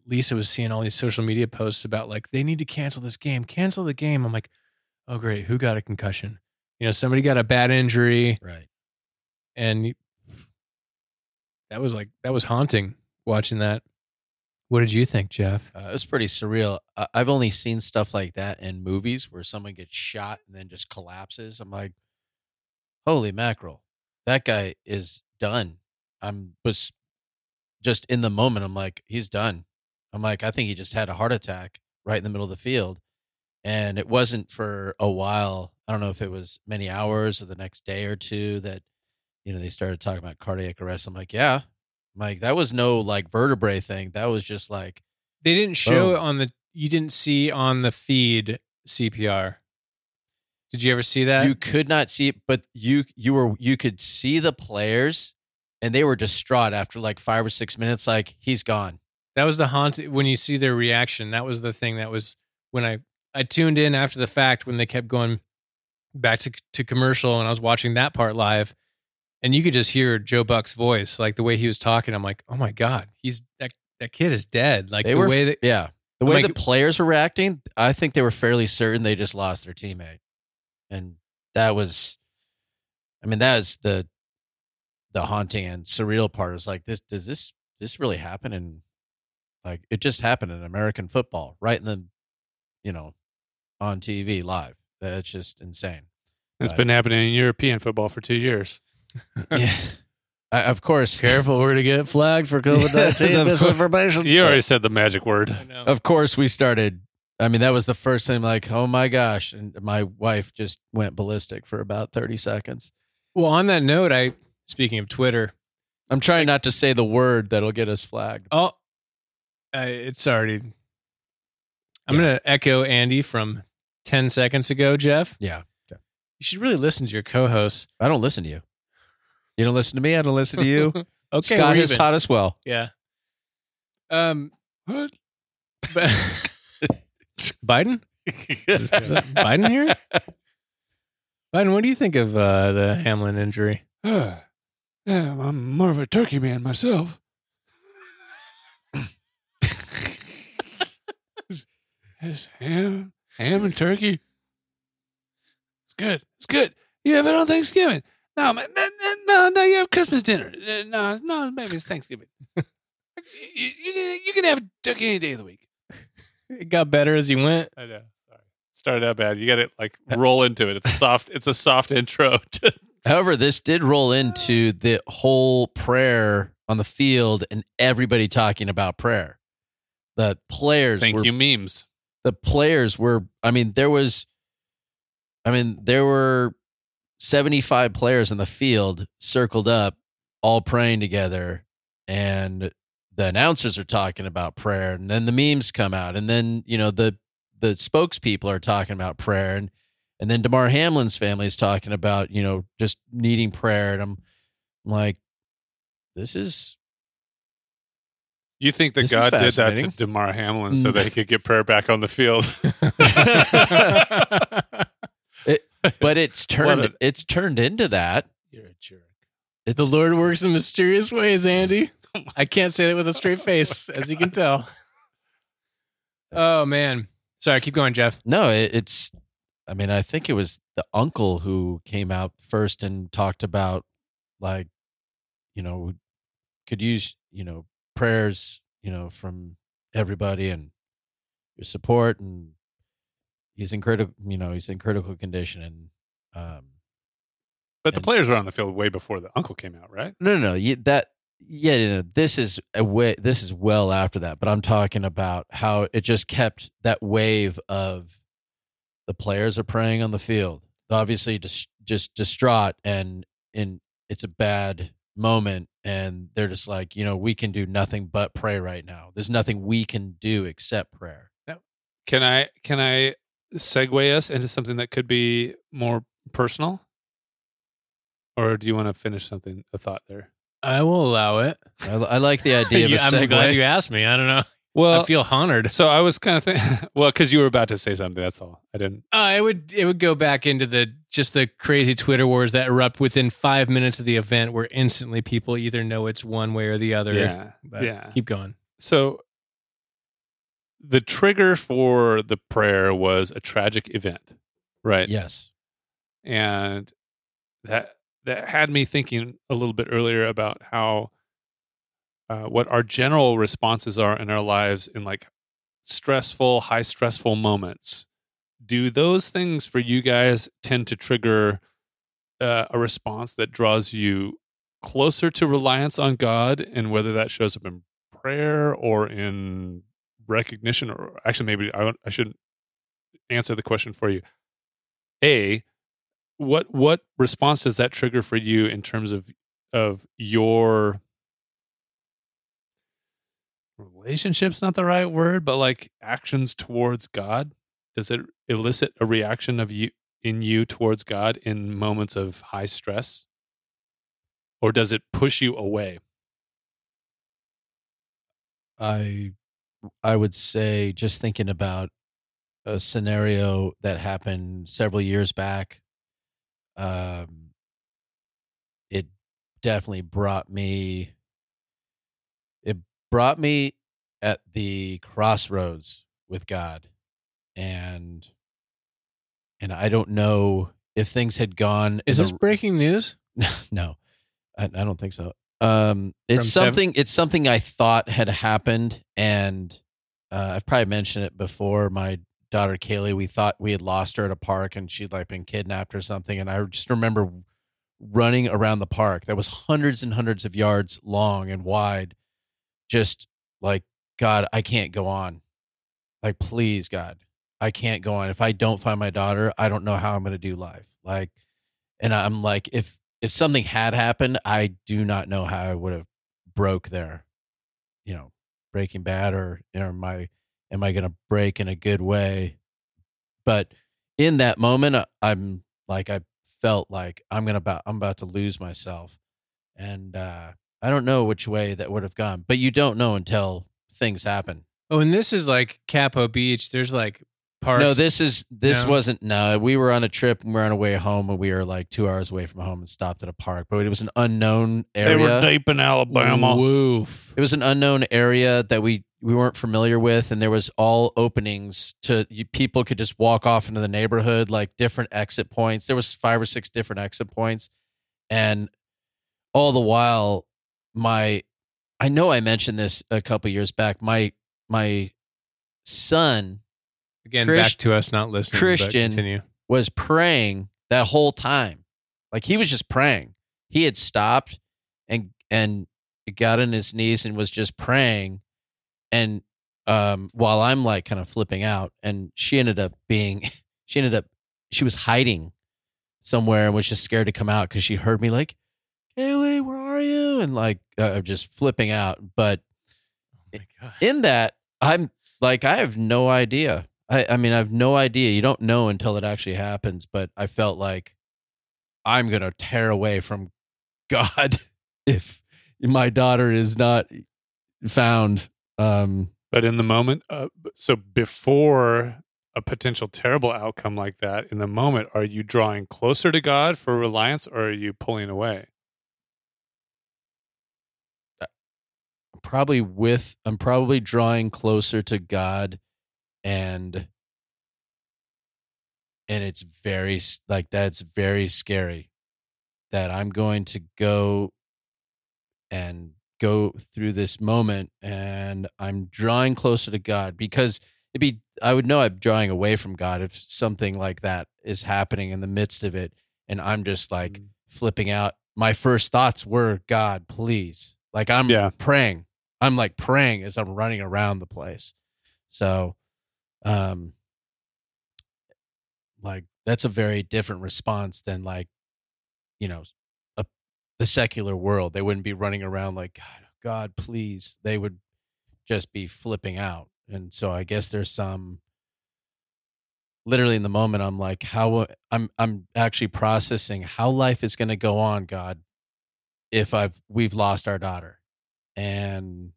Lisa was seeing all these social media posts about like they need to cancel this game, cancel the game. I'm like, oh great, who got a concussion? You know, somebody got a bad injury, Right. and that was like that was haunting watching that. What did you think, Jeff? Uh, it was pretty surreal. I- I've only seen stuff like that in movies where someone gets shot and then just collapses. I'm like, holy mackerel, that guy is done. I'm was just in the moment. I'm like, he's done. I'm like, I think he just had a heart attack right in the middle of the field, and it wasn't for a while. I don't know if it was many hours or the next day or two that you know they started talking about cardiac arrest. I'm like, yeah. I'm like that was no like vertebrae thing. That was just like They didn't show Boom. it on the you didn't see on the feed CPR. Did you ever see that? you could not see it, but you you were you could see the players, and they were distraught after like five or six minutes. Like he's gone. That was the haunt when you see their reaction. That was the thing that was when I I tuned in after the fact when they kept going back to to commercial and I was watching that part live and you could just hear Joe Buck's voice like the way he was talking I'm like, "Oh my god, he's that that kid is dead." Like They the were way that yeah. The way like- the players were reacting, I think they were fairly certain they just lost their teammate, and that was, I mean, that is the the haunting and surreal part. Is like this. Does this this really happen? in like it just happened in American football, right in the, you know, on TV live. That's just insane. It's Right. been happening in European football for two years. yeah. I, of course, careful we're to get flagged for COVID-19 misinformation. You already said the magic word. of course, we started. I mean, that was the first thing. Like, oh my gosh! And my wife just went ballistic for about thirty seconds. Well, on that note, I speaking of Twitter, I'm trying not to say the word that'll get us flagged. Oh, uh, it's already. I'm Yeah. going to echo Andy from 10 seconds ago, Jeff. Yeah, You should really listen to your co hosts. I don't listen to you. You don't listen to me. I don't listen to you. okay. Scott we're has even. taught us well. Yeah. Um, What? but Biden? Biden here? Biden, what do you think of uh, the Hamlin injury? yeah, I'm more of a turkey man myself. It's ham, ham and turkey. It's good. It's good. You have it on Thanksgiving. No, man, no, no, no, no, you have Christmas dinner. Uh, No, no, maybe it's Thanksgiving. you, you, can, you can have turkey any day of the week. It got better as you went. I know. Sorry. Started out bad. You got to like roll into it. It's a soft. It's a soft intro. To, However, this did roll into the whole prayer on the field and everybody talking about prayer. The players thank were you, memes. The players were I mean there was I mean there were 75 players in the field circled up all praying together and the announcers are talking about prayer and then the memes come out and then you know the the spokespeople are talking about prayer and and then Damar Hamlin's family is talking about you know just needing prayer and I'm, I'm like this is You think that This God did that to fascinating. Damar Hamlin so that he mm. could get prayer back on the field? but it's turned What it's turned into that You're a jerk. it's the Lord works in mysterious ways, Andy. I can't say that with a straight face, as you can tell. Oh man. Sorry, keep going, Jeff. No, it, it's. I mean, I think it was the uncle who came out first and talked about, like, you know, could use you know prayers, you know, from everybody and your support, and he's in critical, you know, he's in critical condition, and um, But the And- players were on the field way before the uncle came out, right? no, no, no, you, that. Yeah, you know, this is a way. This is well after that, but I'm talking about how it just kept that wave of the players are praying on the field. Obviously, just just distraught, and in it's a bad moment, and they're just like, you know, we can do nothing but pray right now. There's nothing we can do except prayer. Can I can I segue us into something that could be more personal? Or do you want to finish something a thought there? I will allow it. I, I like the idea of a You- I'm segue. glad you asked me. I don't know. Well, I feel honored. so I was kind of thinking, well, because you were about to say something. That's all. I didn't. Uh, it would it would go back into the just the crazy Twitter wars that erupt within five minutes of the event, where instantly people either know it's one way or the other. Yeah, But yeah. Keep going. So the trigger for the prayer was a tragic event, right? yes, and that that had me thinking a little bit earlier about how uh, what our general responses are in our lives in like stressful, high stressful moments. Do those things for you guys tend to trigger uh, a response that draws you closer to reliance on God, and whether that shows up in prayer or in recognition, or actually, maybe I, I shouldn't answer the question for you. A, what what response does that trigger for you in terms of of your relationships not the right word but like actions towards god does it elicit a reaction of you in you towards god in moments of high stress or does it push you away I I would say just thinking about a scenario that happened several years back. Um, it definitely brought me. Brought me at the crossroads with God, and and I don't know if things had gone. Is this the- breaking news? no, I, I don't think so. Um, it's From seven- something. It's something I thought had happened, and uh, I've probably mentioned it before. My daughter Kaylee, we thought we had lost her at a park, and she'd like been kidnapped or something. And I just remember running around the park that was hundreds and hundreds of yards long and wide, just like God, I can't go on. Like, please, God, I can't go on. If I don't find my daughter, I don't know how I'm going to do life. Like, and I'm like, if if something had happened, I do not know how I would have broke there. You know, Breaking Bad, or know, am I am I going to break in a good way? But in that moment, I- I'm like, I felt like I'm gonna about I'm about to lose myself, and uh, I don't know which way that would have gone. But you don't know until things happen. Oh, and this is like Capo Beach. There's like parks. No, this is this No? wasn't. No, we were on a trip. and we are on our way home, and we were like two hours away from home, and stopped at a park. But it was an unknown area. They were deep in Alabama. Woof. It was an unknown area that we we weren't familiar with, and there was all openings to you, people could just walk off into the neighborhood, like different exit points. There was five or six different exit points, and all the while, my I know I mentioned this a couple years back. My my son Again, Christ- back to us not listening. but Christian- continue. was praying that whole time. Like he was just praying. He had stopped and and got on his knees and was just praying. And um while I'm like kind of flipping out and she ended up being she ended up she was hiding somewhere and was just scared to come out because she heard me like, Kaylee, where are you? And like uh, just flipping out. But Oh in that, I'm like, I have no idea. I, I mean, I have no idea. You don't know until it actually happens. But I felt like I'm going to tear away from God if my daughter is not found. Um, But in the moment, uh, so before a potential terrible outcome like that, in the moment, are you drawing closer to God for reliance or are you pulling away? Probably with, I'm probably drawing closer to God and, and it's very, like, that's very scary that I'm going to go and go through this moment and I'm drawing closer to God because it'd be I would know I'm drawing away from God if something like that is happening in the midst of it and I'm just like Mm. flipping out. My first thoughts were God, please. Like I'm Yeah. praying. I'm like praying as I'm running around the place. So um like that's a very different response than like you know a, the secular world. They wouldn't be running around like god, god please they would just be flipping out. And so i guess there's some literally in the moment i'm like how i'm i'm actually processing how life is going to go on god if i've we've lost our daughter and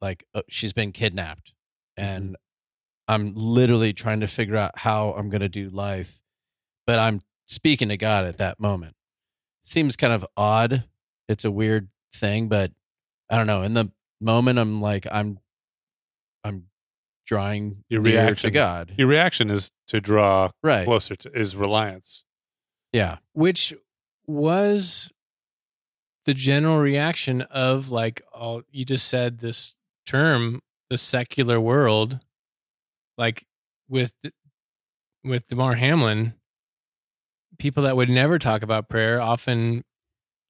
like uh, she's been kidnapped and i'm literally trying to figure out how i'm going to do life but i'm speaking to god at that moment. Seems kind of odd. It's a weird thing but i don't know in the moment i'm like i'm i'm drawing Your reaction. to god. Your reaction is to draw right. closer to is reliance. yeah. Which was the general reaction of like all you just said this term the secular world like with with damar hamlin people that would never talk about prayer often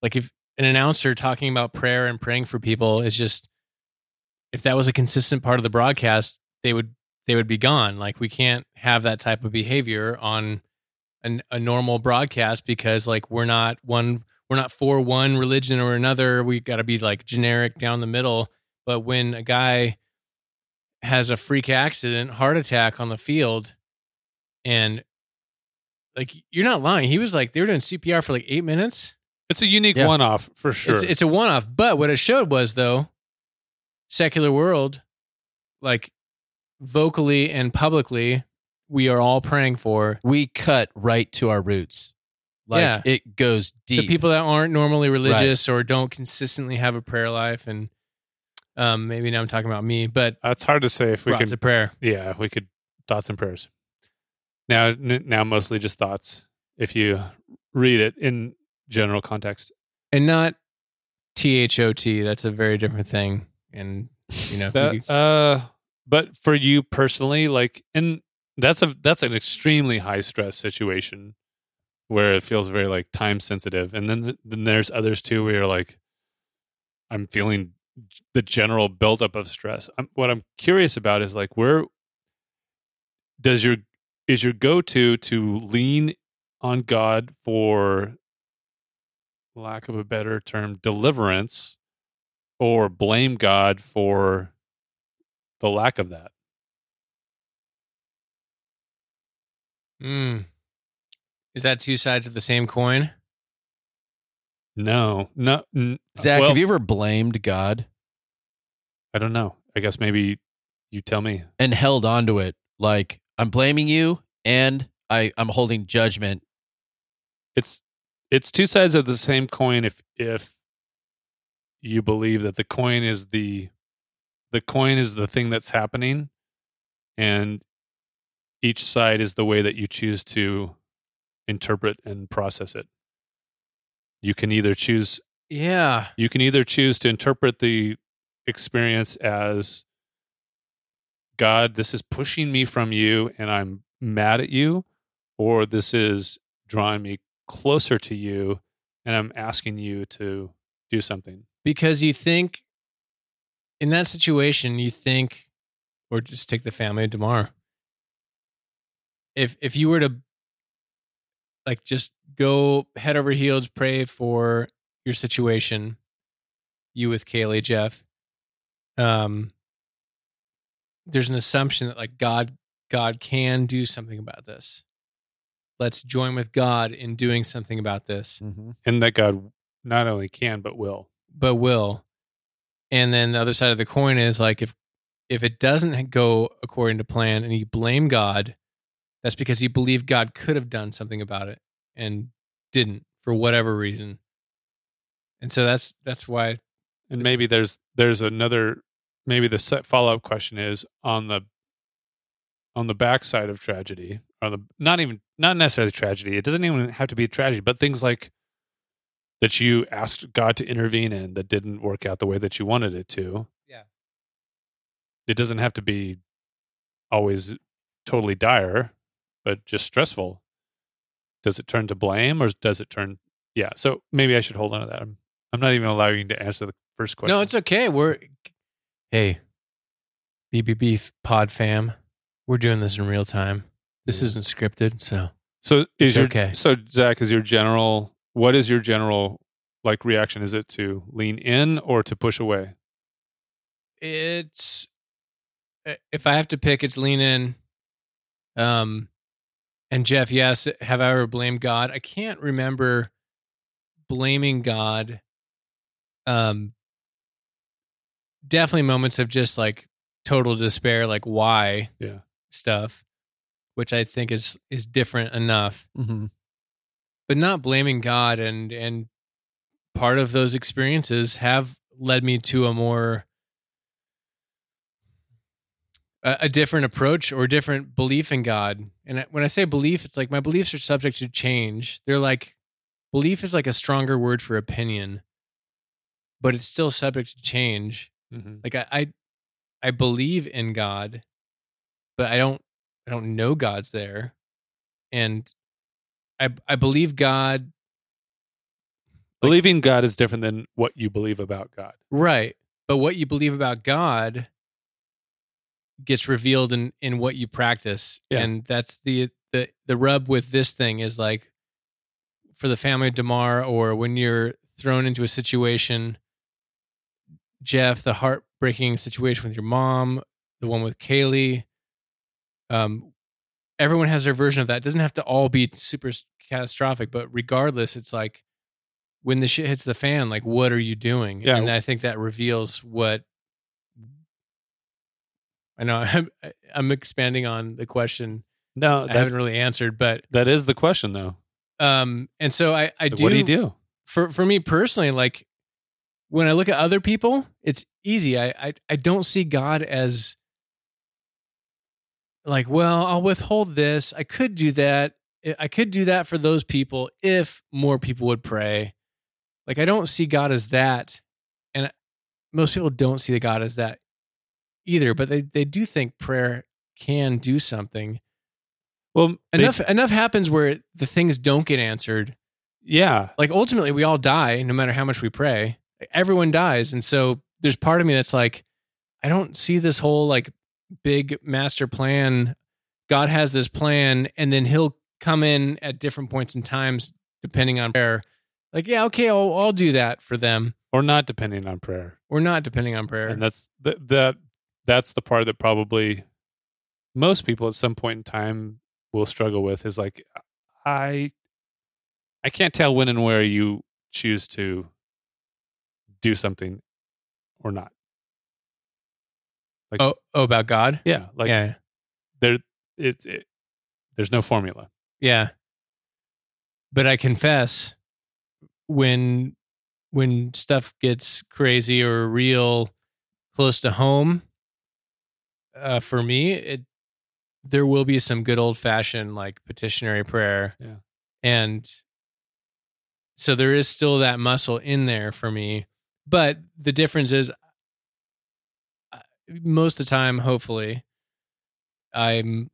like if an announcer talking about prayer and praying for people is just if that was a consistent part of the broadcast they would they would be gone. Like we can't have that type of behavior on an, a normal broadcast because like we're not one we're not for one religion or another. We got to be like generic down the middle. But when a guy has a freak accident heart attack on the field and like you're not lying. He was like they were doing cpr for like eight minutes. It's a unique Yeah. one off for sure. it's, it's a one-off. But what it showed was though secular world like vocally and publicly we are all praying for we cut right to our roots like Yeah. it goes deep So people that aren't normally religious or don't consistently have a prayer life, and um, maybe now I'm talking about me, but it's hard to say if we brought can. to prayer. Yeah, if we could thoughts and prayers. Now, n- now mostly just thoughts. If you read it in general context, and not T H O T. That's a very different thing. And you know, if you- that, uh, but for you personally, like, and that's a that's an extremely high stress situation where it feels very like time sensitive, and then then there's others too where you're like, I'm feeling the general buildup of stress. I'm, what I'm curious about is like where does your is your go to to lean on God for lack of a better term deliverance or blame God for the lack of that. Mm. Is that two sides of the same coin? No, no, n- zack well, have you ever blamed god I don't know. I guess maybe you tell me. and held on to it like I'm blaming you and I I'm holding judgment. it's it's two sides of the same coin if if you believe that the coin is the the coin is the thing that's happening and each side is the way that you choose to interpret and process it you can either choose Yeah. you can either choose to interpret the experience as god this is pushing me from you and i'm mad at you or this is drawing me closer to you and i'm asking you to do something because you think in that situation you think or just take the family of Damar. If if you were to like just go head over heels pray for your situation, you with Kaylee, Jeff, um there's an assumption that like God God can do something about this. Let's join with God in doing something about this. and that god not only can but will but will. And then the other side of the coin is like if if it doesn't go according to plan and you blame God, that's because you believe God could have done something about it and didn't for whatever reason. And so that's that's why and maybe there's there's another maybe the set follow-up question is on the on the backside of tragedy or the not even not necessarily tragedy it doesn't even have to be a tragedy but things like that you asked god to intervene in that didn't work out the way that you wanted it to Yeah. it doesn't have to be always totally dire but just stressful does it turn to blame or does it turn yeah so maybe i should hold on to that i'm, I'm not even allowing you to answer the first question No, it's okay. We're hey, BBB pod fam. We're doing this in real time. This isn't scripted, so So is your okay. so Zack is your general what is your general like reaction? Is it to lean in or to push away? it's uh, if I have to pick, it's lean in. Um, and Jeff, yes, have I ever blamed God? I can't remember blaming God. Um, definitely moments of just like total despair, like why Yeah. stuff, which I think is is different enough Mm-hmm. but not blaming God and and part of those experiences have led me to a more a, a different approach or different belief in God. And when I say belief, it's like my beliefs are subject to change. They're like belief is like a stronger word for opinion, but it's still subject to change. Mm-hmm. Like I I, I believe in God, but I don't I don't know God's there. And I I believe God Believing God is different than what you believe about God. Right. But what you believe about God gets revealed in in what you practice. Yeah. And that's the the the rub with this thing is like for the family of Damar or when you're thrown into a situation Jeff, the heartbreaking situation with your mom, the one with Kaylee, um everyone has their version of that. It doesn't have to all be super catastrophic, but regardless, it's like when the shit hits the fan, like what are you doing? Yeah. And I think that reveals what I know I'm, I'm expanding on the question No, I haven't really answered, but that is the question though. um, and so I I do. what do you do? for for me personally? Like when I look at other people, it's easy. I I, I don't see God as like, well, I'll withhold this. I could do that. I could do that for those people if more people would pray. Like I don't see God as that, and most people don't see the God as that either. But they they do think prayer can do something. Well, they- Enough enough happens where the things don't get answered. yeah, Like ultimately, we all die, no matter how much we pray. Everyone dies, and so there's part of me that's like, I don't see this whole like big master plan. God has this plan, and then He'll come in at different points in times depending on prayer. Like, yeah, okay, I'll I'll do that for them, or not depending on prayer. or not depending on prayer. And that's that that that's the part that probably most people at some point in time will struggle with is like I I can't tell when and where you choose to do something or not. oh, oh, about God. Yeah, like yeah, there it, it there's no formula. Yeah. But I confess when when stuff gets crazy or real close to home, uh, for me, it there will be some good old fashioned like petitionary prayer. Yeah. And so there is still that muscle in there for me. But the difference is most of the time, hopefully, I'm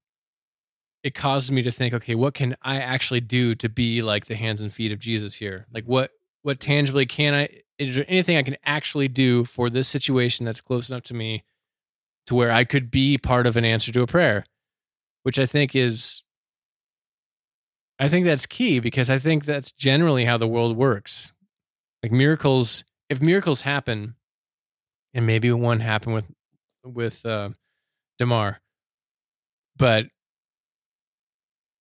it causes me to think, okay, what can I actually do to be like the hands and feet of Jesus here? Like what what tangibly can I is there anything I can actually do for this situation that's close enough to me to where I could be part of an answer to a prayer? Which I think is I think that's key because I think that's generally how the world works. Like miracles, if miracles happen, and maybe one happened with with uh, Damar, but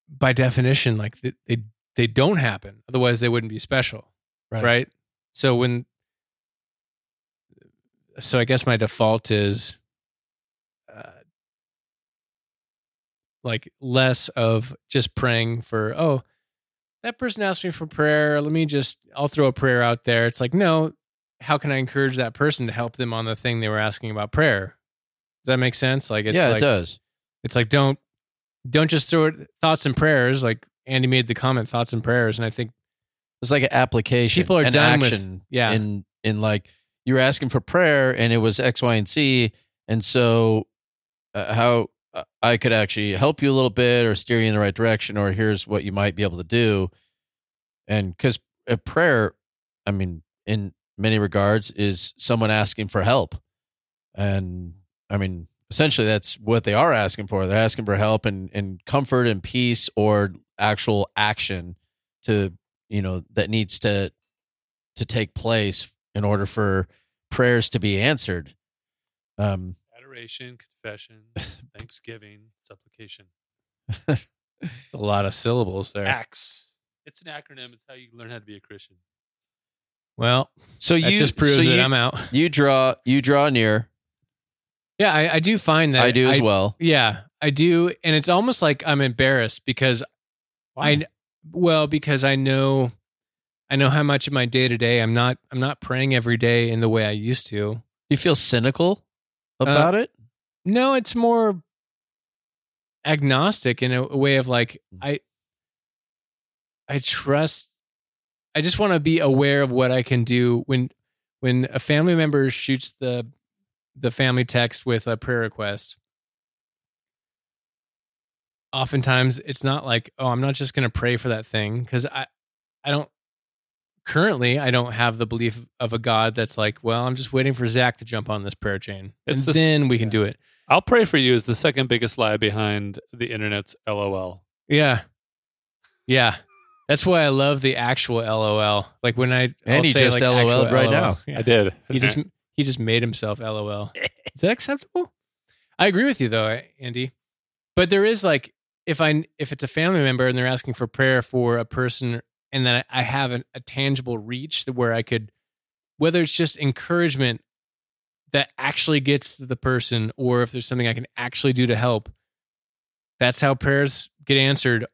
by definition, like they, they they don't happen. Otherwise, they wouldn't be special, Right. right? So when, so I guess my default is, uh, like less of just praying for oh, that person asked me for prayer. Let me just I'll throw a prayer out there. It's like no, how can I encourage that person to help them on the thing they were asking about prayer? Does that make sense? Like it's yeah, like it does. it's like don't don't just throw it thoughts and prayers like andy made the comment thoughts and prayers and i think It's like an application. People are done with- yeah. In in like you were asking for prayer, and it was X, Y, and Z, and so uh, how I could actually help you a little bit, or steer you in the right direction, or here's what you might be able to do, and because a prayer, I mean, in many regards, is someone asking for help, and I mean, essentially that's what they are asking for. They're asking for help and and comfort and peace, or actual action to you know that needs to to take place in order for prayers to be answered. Um Adoration, confession, thanksgiving, supplication. it's a lot of syllables there Acts. It's an acronym. It's how you learn how to be a Christian. well so that you just proves so that you, i'm out you draw you draw near yeah I, I do find that i do as well yeah i do and it's almost like i'm embarrassed because i well because i know i know how much of my day to day i'm not i'm not praying every day in the way i used to you feel cynical Uh, about it No, it's more agnostic in a, a way of like I I trust I just want to be aware of what I can do when when a family member shoots the the family text with a prayer request. Oftentimes it's not like, oh, I'm not just going to pray for that thing cuz I I don't currently I don't have the belief of a God that's like, well, I'm just waiting for Zack to jump on this prayer chain. It's and the then we can yeah. do it. I'll pray for you is the second biggest lie behind the internet's LOL. Yeah. Yeah. That's why I love the actual LOL. Like when I And I'll he say just like LOL'd right LOL. now. Yeah. did. He just he just made himself LOL. Is that acceptable? I agree with you though, Andy. But there is like if I if it's a family member and they're asking for prayer for a person and then I have an, a tangible reach that where I could whether it's just encouragement that actually gets to the person or if there's something I can actually do to help. That's how prayers get answered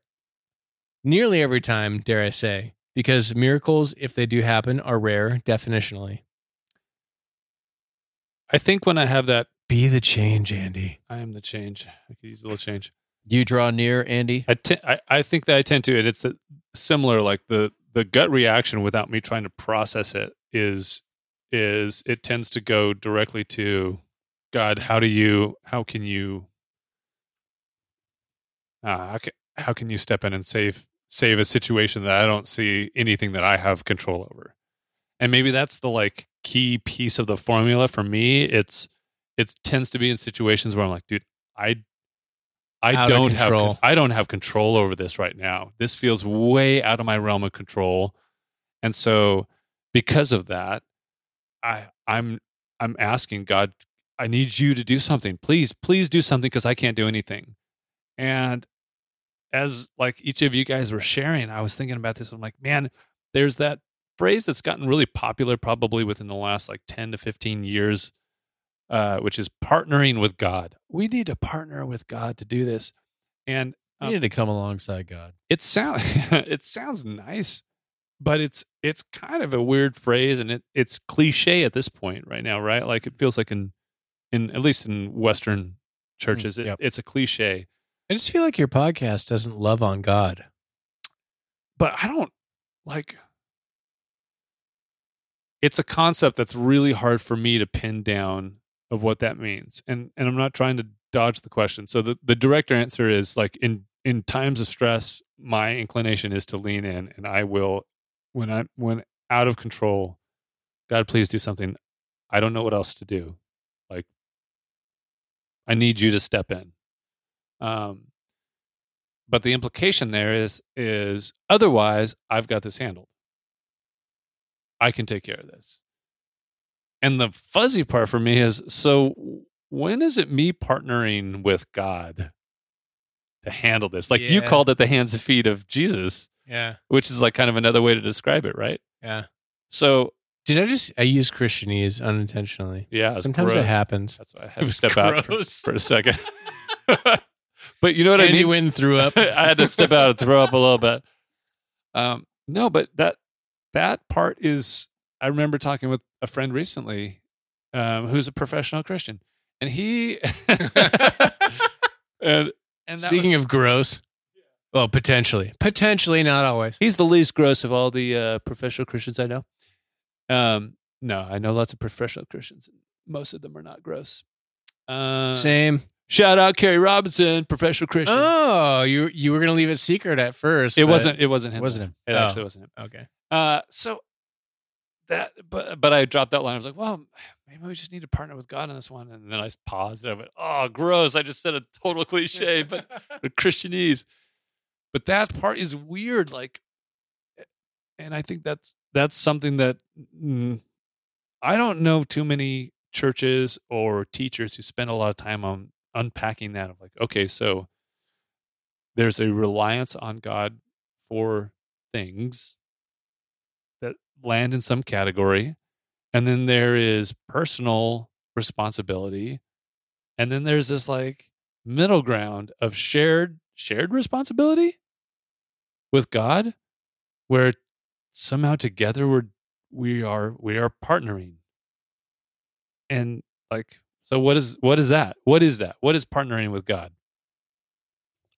nearly every time, dare I say, because miracles, if they do happen, are rare definitionally. I think when I have that, Be the change, Andy. I am the change. I could use a little change. You draw near andy I I think that I tend to, and it's a, similar. Like the the gut reaction, without me trying to process it, is is it tends to go directly to God. How do you? How can you? Uh, how, can, how can you step in and save save a situation that I don't see anything that I have control over? And maybe that's the like key piece of the formula for me. It's it tends to be in situations where I'm like, dude, I I don't have I don't have control over this right now. This feels way out of my realm of control. And so because of that, I I'm I'm asking God, I need you to do something. Please, please do something because I can't do anything. And as like each of you guys were sharing, I was thinking about this. I'm like, man, there's that phrase that's gotten really popular probably within the last like 10 to 15 years uh, which is partnering with God. We need to partner with God to do this. And You um, need to come alongside God. it sound it sounds nice, but it's it's kind of a weird phrase, and it it's cliche at this point right now, right? Like it feels like in in at least in Western churches, it, yep. it's a cliche. I just feel like your podcast doesn't love on God. but I don't like it's a concept that's really hard for me to pin down of what that means. And and I'm not trying to dodge the question. So the, the direct answer is like in in times of stress, my inclination is to lean in and I will when I when out of control, God please do something. I don't know what else to do. Like I need you to step in. Um but the implication there is is otherwise I've got this handled. I can take care of this. And the fuzzy part for me is so when is it me partnering with God to handle this? Like you called it the hands and feet of Jesus, Yeah. which is like kind of another way to describe it, right? Yeah. So Did I just I use Christianese unintentionally? yeah, Sometimes gross. it happens. That's why I had to step out for, for a second. but you know what I Andy mean? Wynn threw up. I had to step out and throw up a little bit. Um, no, but that that part is. I remember talking with a friend recently, um, who's a professional Christian, and he and and Speaking was, of gross, well, potentially, potentially, not always. he's the least gross of all the uh, professional Christians I know. Um, no, I know lots of professional Christians. Most of them are not gross. Uh, Same. shout out Kerry Robinson, professional Christian. Oh, you you were gonna leave it secret at first. it wasn't. It wasn't him. Wasn't him. It Oh. actually wasn't him. okay. Uh, so that, but but I dropped that line. I was like, well, maybe we just need to partner with God on this one. And then I paused and I went, oh, gross! I just said a total cliche, but Christianese. But that part is weird. Like, and I think that's that's something that mm, I don't know too many churches or teachers who spend a lot of time on unpacking that. Of like, okay, so there's a reliance on God for things land in some category. And then there is personal responsibility. And then there's this like middle ground of shared shared responsibility with God where somehow together we're we are we are partnering. And like so what is what is that? What is that? What is partnering with God?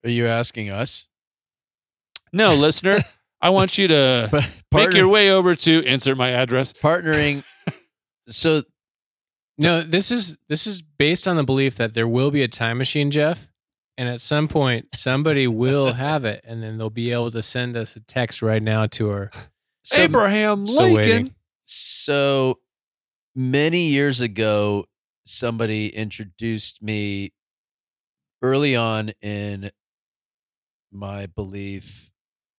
Are you asking us? No, listener, I want you to But make your way over to insert my address. partnering. so No, this is this is based on the belief that there will be a time machine, Jeff, and at some point somebody will have it, and then they'll be able to send us a text right now to our. so, Abraham Lincoln. waiting. so many years ago, somebody introduced me early on in my belief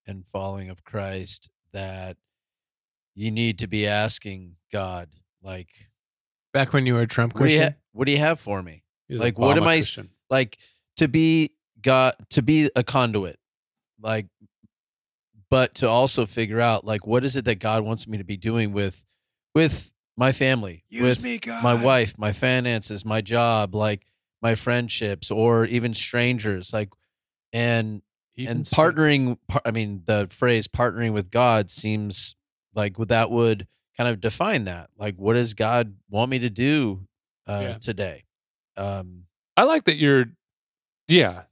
and following of Christ that you need to be asking God, like, Back when you were a Trump what do you, ha- what do you have for me? He's Like, what am I- Christian. like to be God to be a conduit like but to also figure out like what is it that God wants me to be doing with with my family with me, God. my wife my finances my job like my friendships or even strangers like and and partnering par- I mean the phrase partnering with God seems like that would kind of define that like what does God want me to do uh Yeah. today um I like that you're. Yeah.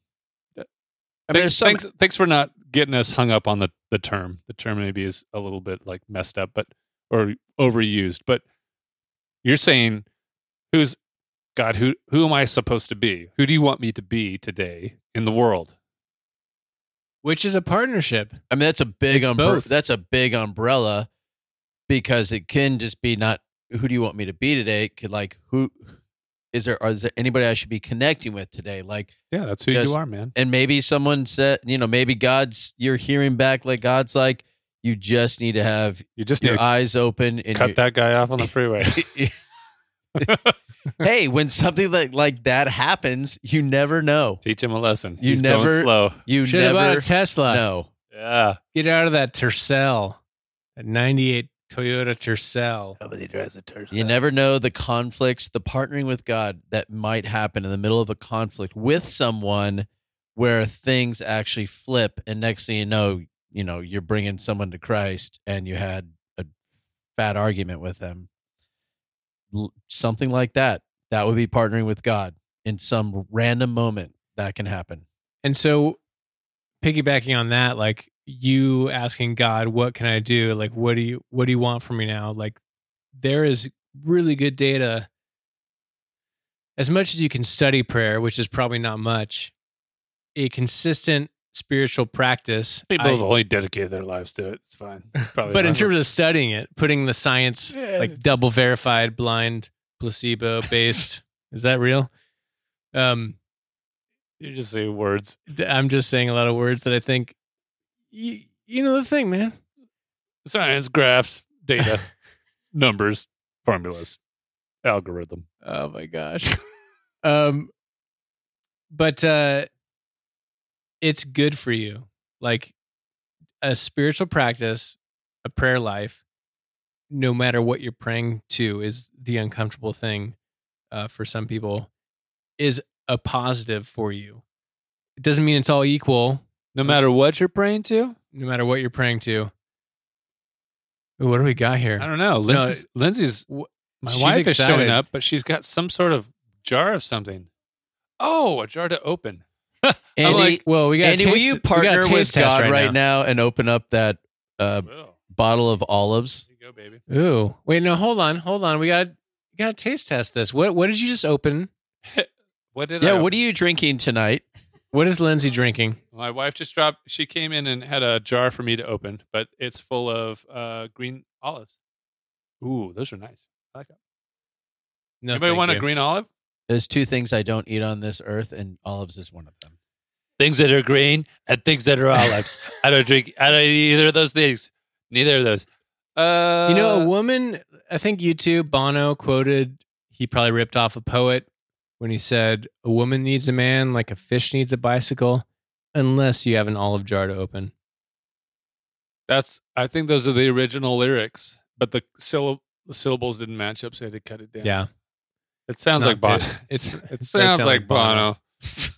I mean, Thanks, some, thanks, thanks for not getting us hung up on the the term. The term maybe is a little bit like messed up, but or overused. But you're saying, who's God? Who who am I supposed to be? Who do you want me to be today in the world? Which is a partnership. I mean, that's a big It's umbre- both. that's a big umbrella because it can just be not who do you want me to be today? It could like who is there is there anybody I should be connecting with today? Like Yeah, that's who Just- you are, man. and maybe someone said, you know, maybe God's you're hearing back like God's like you just need to have You just your to eyes open and cut your- that guy off on the freeway. Hey, when something like like that happens, you never know. Teach him a lesson. You He's going never- slow. You Should have never bought a Tesla. know. Yeah. Get out of that Tercel, that '98 Toyota Tercel. Nobody drives a Tercel. You never know the conflicts, the partnering with God that might happen in the middle of a conflict with someone where things actually flip and next thing you know you know you're bringing someone to christ and you had a fat argument with them L- something like that that would be partnering with god in some random moment that can happen And so, piggybacking on that, like you asking God, "What can I do? Like, what do you what do you want from me now?" Like, there is really good data. As much as you can study prayer, which is probably not much, a consistent spiritual practice. People I- have only dedicated their lives to it. It's fine. Probably but in terms of studying it, putting the science Yeah, like double verified, blind, placebo based, is that real? Um, you just say words. I'm just saying a lot of words that I think, you, you know, the thing, man. Science, graphs, data, numbers, formulas, algorithm. Oh my gosh. um, but uh, it's good for you. Like a spiritual practice, a prayer life, no matter what you're praying to, is the uncomfortable thing uh, for some people, is a positive for you. It doesn't mean it's all equal, No matter what you're praying to. no matter what you're praying to. Ooh, what do we got here? I don't know. Lindsay's, Lindsay's my wife is showing up, but she's got some sort of jar of something. Oh, a jar to open. Andy, like, Well, we got Andy will you partner with God right, now. and open up that uh, bottle of olives there you go, baby. Ooh, wait, no, hold on, hold on. We got we got to taste test this. What what did you just open? What did yeah I? what are you drinking tonight What is Lindsay drinking? My wife just dropped. She came in and had a jar for me to open, but it's full of uh, green olives. Ooh, those are nice. I like that. No, Anybody thank want a green olive? there's two things i don't eat on this earth and olives is one of them Things that are green and things that are olives. I don't drink. I don't eat either of those things. Neither of those. Uh, You know, a woman. I think you too. Bono quoted. He probably ripped off a poet when he said, "A woman needs a man like a fish needs a bicycle, unless you have an olive jar to open." that's. I think those are the original lyrics, but the syllab- the syllables didn't match up, so I had to cut it down. Yeah, it sounds like Bono. good. It's, It's- it sounds like like Bono. Bono.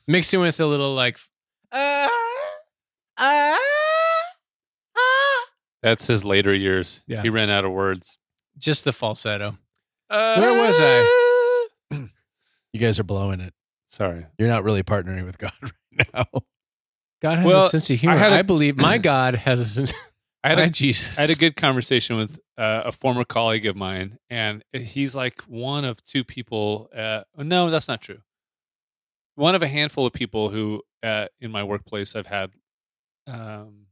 mixed in with a little like. "Ah, ah, ah." That's his later years. Yeah. he ran out of words. Just the falsetto. Uh, Where was I? you guys are blowing it Sorry. you're not really partnering with god right now God has Well, a sense of humor. I I, had a- believe my God has a sense. I had my a Jesus. I had a good conversation with uh, a former colleague of mine, and he's like one of two people. Uh, no, that's not true. One of a handful of people who, uh, in my workplace, I've had um,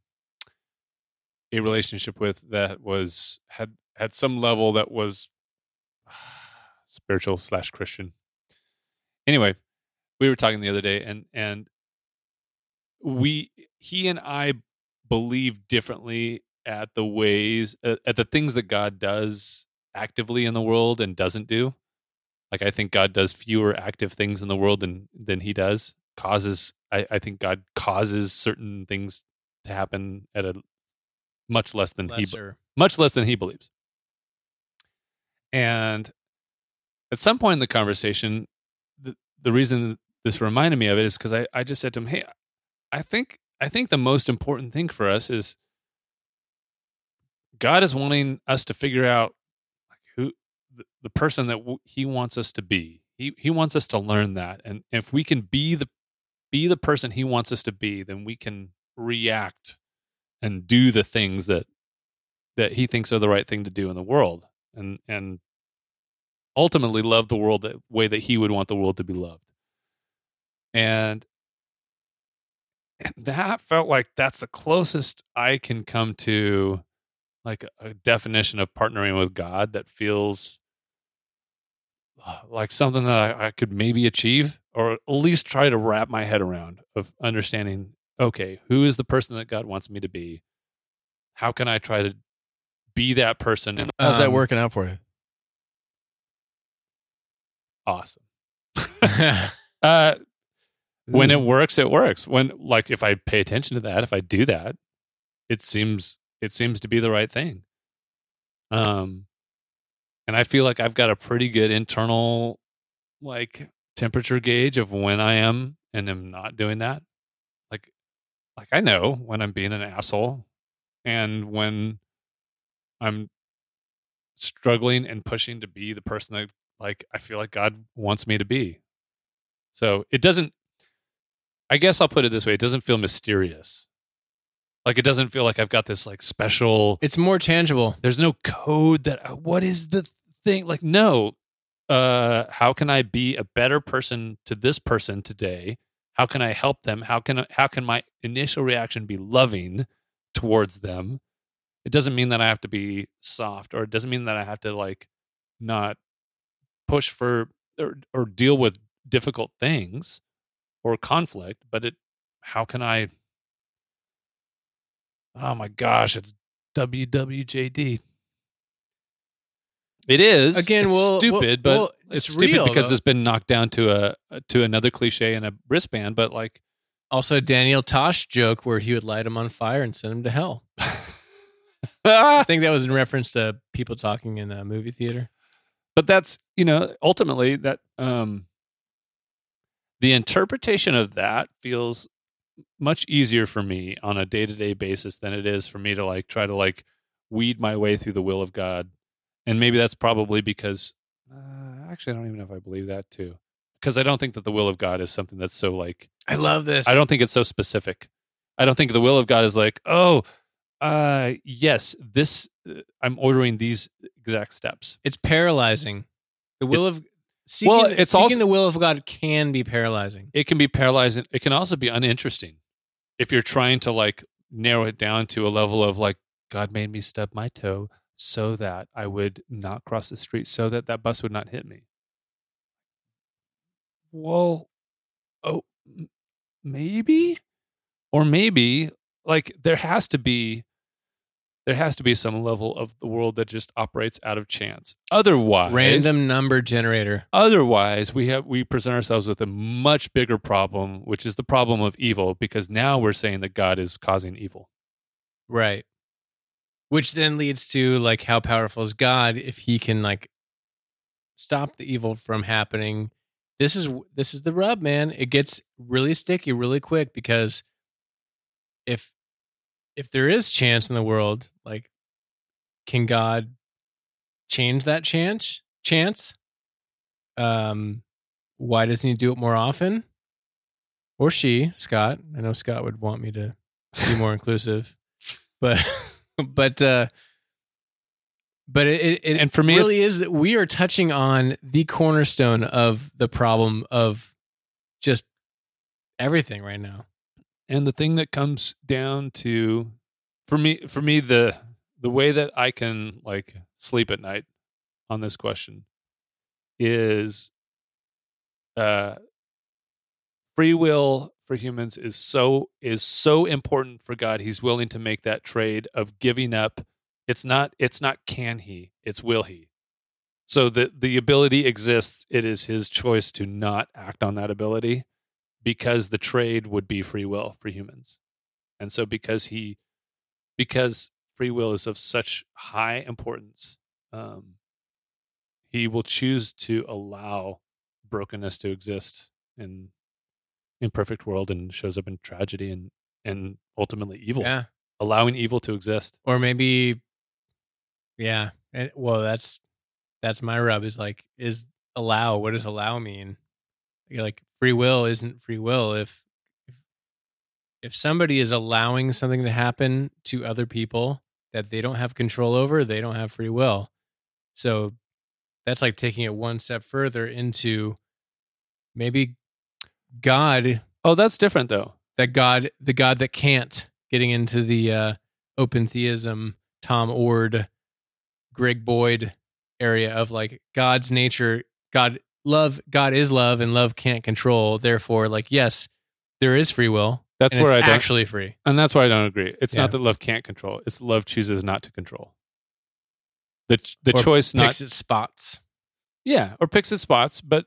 a relationship with that was had had some level that was spiritual slash Christian. Anyway, we were talking the other day, and and we he and I believe differently at the ways at, at the things that God does actively in the world and doesn't do. Like I think God does fewer active things in the world than than he does. Causes I, I think God causes certain things to happen at a much less than he much less than he believes. And at some point in the conversation, the, the reason this reminded me of it is because I, I just said to him, Hey, I think I think the most important thing for us is God is wanting us to figure out the, person that w- He wants us to be. He He wants us to learn that, and if we can be the be the person He wants us to be, then we can react and do the things that that He thinks are the right thing to do in the world, and and ultimately love the world the way that He would want the world to be loved. And that felt like that's the closest I can come to like a, definition of partnering with God that feels like something that I, I could maybe achieve or at least try to wrap my head around of understanding okay who is the person that God wants me to be? How can I try to be that person and how's that Um, working out for you? Awesome. Uh when it works it works. When like if i pay attention to that if i do that it seems it seems to be the right thing. Um and i feel like i've got a pretty good internal like temperature gauge of when i am and am not doing that like like I know when I'm being an asshole and when I'm struggling and pushing to be the person that like I feel like God wants me to be. So it doesn't I guess I'll put it this way, it doesn't feel mysterious. Like it doesn't feel like I've got this like special It's more tangible. there's no code that what is the thing like no uh how can i be a better person to this person today? How can i help them? How can how can my initial reaction be loving towards them? It doesn't mean that i have to be soft or it doesn't mean that i have to like not push for or, or deal with difficult things or conflict but it how can i oh my gosh it's wwjd it is Again, It's well- stupid, well- but well, it's, it's stupid real, because though. it's been knocked down to a to another cliche and a wristband. But like, Also, Daniel Tosh joke where he would light him on fire and send him to hell. I think that was in reference to people talking in a movie theater. But that's you know ultimately that um the interpretation of that feels much easier for me on a day to day basis than it is for me to like try to like weed my way through the will of God. And maybe that's probably because uh, actually I don't even know if I believe that too. Because I don't think that the will of God is something that's so like I love this. I don't think it's so specific. I don't think the will of God is like, oh, uh, yes, this uh, I'm ordering these exact steps. It's paralyzing. The will It's- of seeking, Well, it's seeking also- the will of God can be paralyzing. It can be paralyzing. It can also be uninteresting if you're trying to like narrow it down to a level of like God made me stub my toe so that I would not cross the street, so that that bus would not hit me. Well, oh, maybe, or maybe like there has to be there has to be some level of the world that just operates out of chance. Otherwise, Random number generator. Otherwise, we have we present ourselves with a much bigger problem, which is the problem of evil, because now we're saying that God is causing evil. Right. Which then leads to like how powerful is God if he can like stop the evil from happening. This is this is the rub, man. It gets really sticky really quick because if if there is chance in the world, like can God change that chance? Chance? Um why doesn't he do it more often? Or she, Scott. I know Scott would want me to be more inclusive but but uh but it, it, And for me, really is we are touching on the cornerstone of the problem of just everything right now. And the thing that comes down to for me for me the the way that I can like sleep at night on this question is uh free will for humans is so is so important for God. He's willing to make that trade of giving up. It's not it's not can he it's will he. So the the ability exists. It is his choice to not act on that ability because the trade would be free will for humans. And so because he because free will is of such high importance, um, he will choose to allow brokenness to exist in imperfect world and shows up in tragedy and and ultimately evil. yeah Allowing evil to exist. or maybe yeah And- well that's that's my rub is like is allow what does allow mean You're like free will isn't free will if if if somebody is allowing something to happen to other people that they don't have control over they don't have free will so that's like taking it one step further into maybe god Oh, that's different though. that God, the God that can't, getting into the uh, open theism, Tom Oord, Greg Boyd area of like God's nature, God love, God is love, and love can't control. Therefore, like yes, there is free will. That's where I don't actually free. and that's where I don't agree. It's Yeah. not that love can't control. It's love chooses not to control. The the Or choice not Picks its spots. Yeah, or picks its spots, but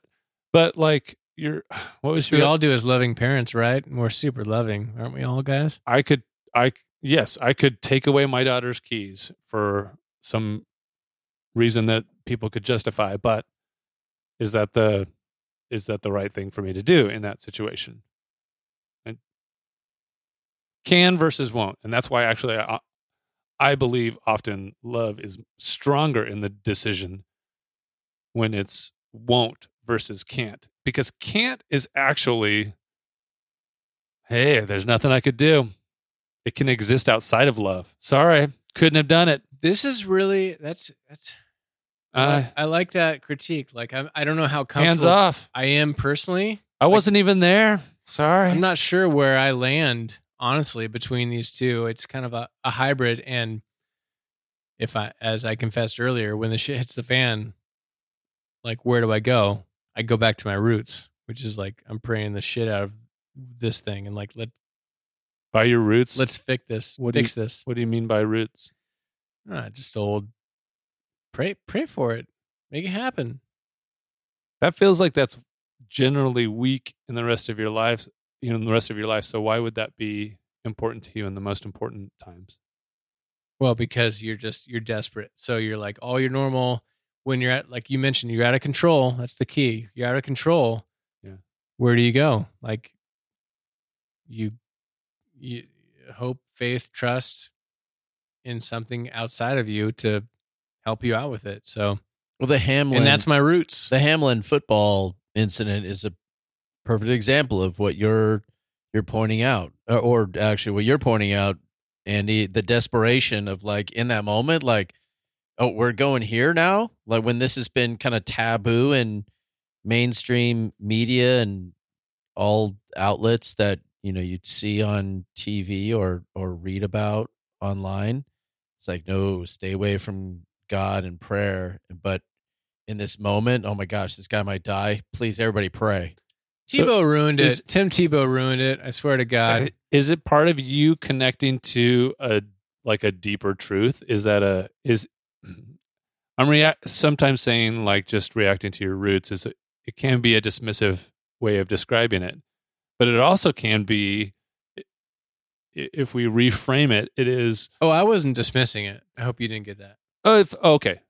but like you're what was We all do as loving parents, right? And we're super loving, aren't we all, guys? I could I yes, I could take away my daughter's keys for some reason that people could justify, but is that the is that the right thing for me to do in that situation? And can versus won't, and that's why actually I, I believe often love is stronger in the decision when it's won't versus can't because can't is actually hey, there's nothing I could do. It can exist outside of love. Sorry, couldn't have done it. This is really that's that's. I, Uh, like- I like that critique. Like I, I don't know how comfortable hands off. I am personally. I wasn't even there. Sorry. I'm not sure where I land honestly between these two. It's kind of a, a hybrid, and if I, as I confessed earlier, when the shit hits the fan, like where do I go? I go back to my roots, which is like I'm praying the shit out of this thing, and like let by your roots. let's fix this, What do you- fix this. What do you mean by roots? Ah, just old. Pray, pray for it. Make it happen. That feels like that's generally weak in the rest of your life. You know, in the rest of your life. So why would that be important to you in the most important times? Well, because you're just you're desperate. So you're like all your normal when you're at like you mentioned, you're out of control. That's the key. You're out of control. Yeah. Where do you go? Like you you hope, faith, trust in something outside of you to help you out with it. So Well, the Hamlin and that's my roots. the Hamlin football incident is a perfect example of what you're you're pointing out, or, or actually what you're pointing out, Andy. The desperation of like in that moment, like, oh, we're going here now. Like when this has been kind of taboo in mainstream media and all outlets that you know you'd see on TV or or read about online. It's like no, stay away from God and prayer. But in this moment, oh my gosh, this guy might die. Please, everybody pray. Tebow ruined is- it. Tim Tebow ruined it. I swear to God. Is it part of you connecting to a like a deeper truth? Is that a is I'm react sometimes saying like just reacting to your roots is it, it can be a dismissive way of describing it, but it also can be if we reframe it, it is Oh, I wasn't dismissing it. I hope you didn't get that. oh if, okay.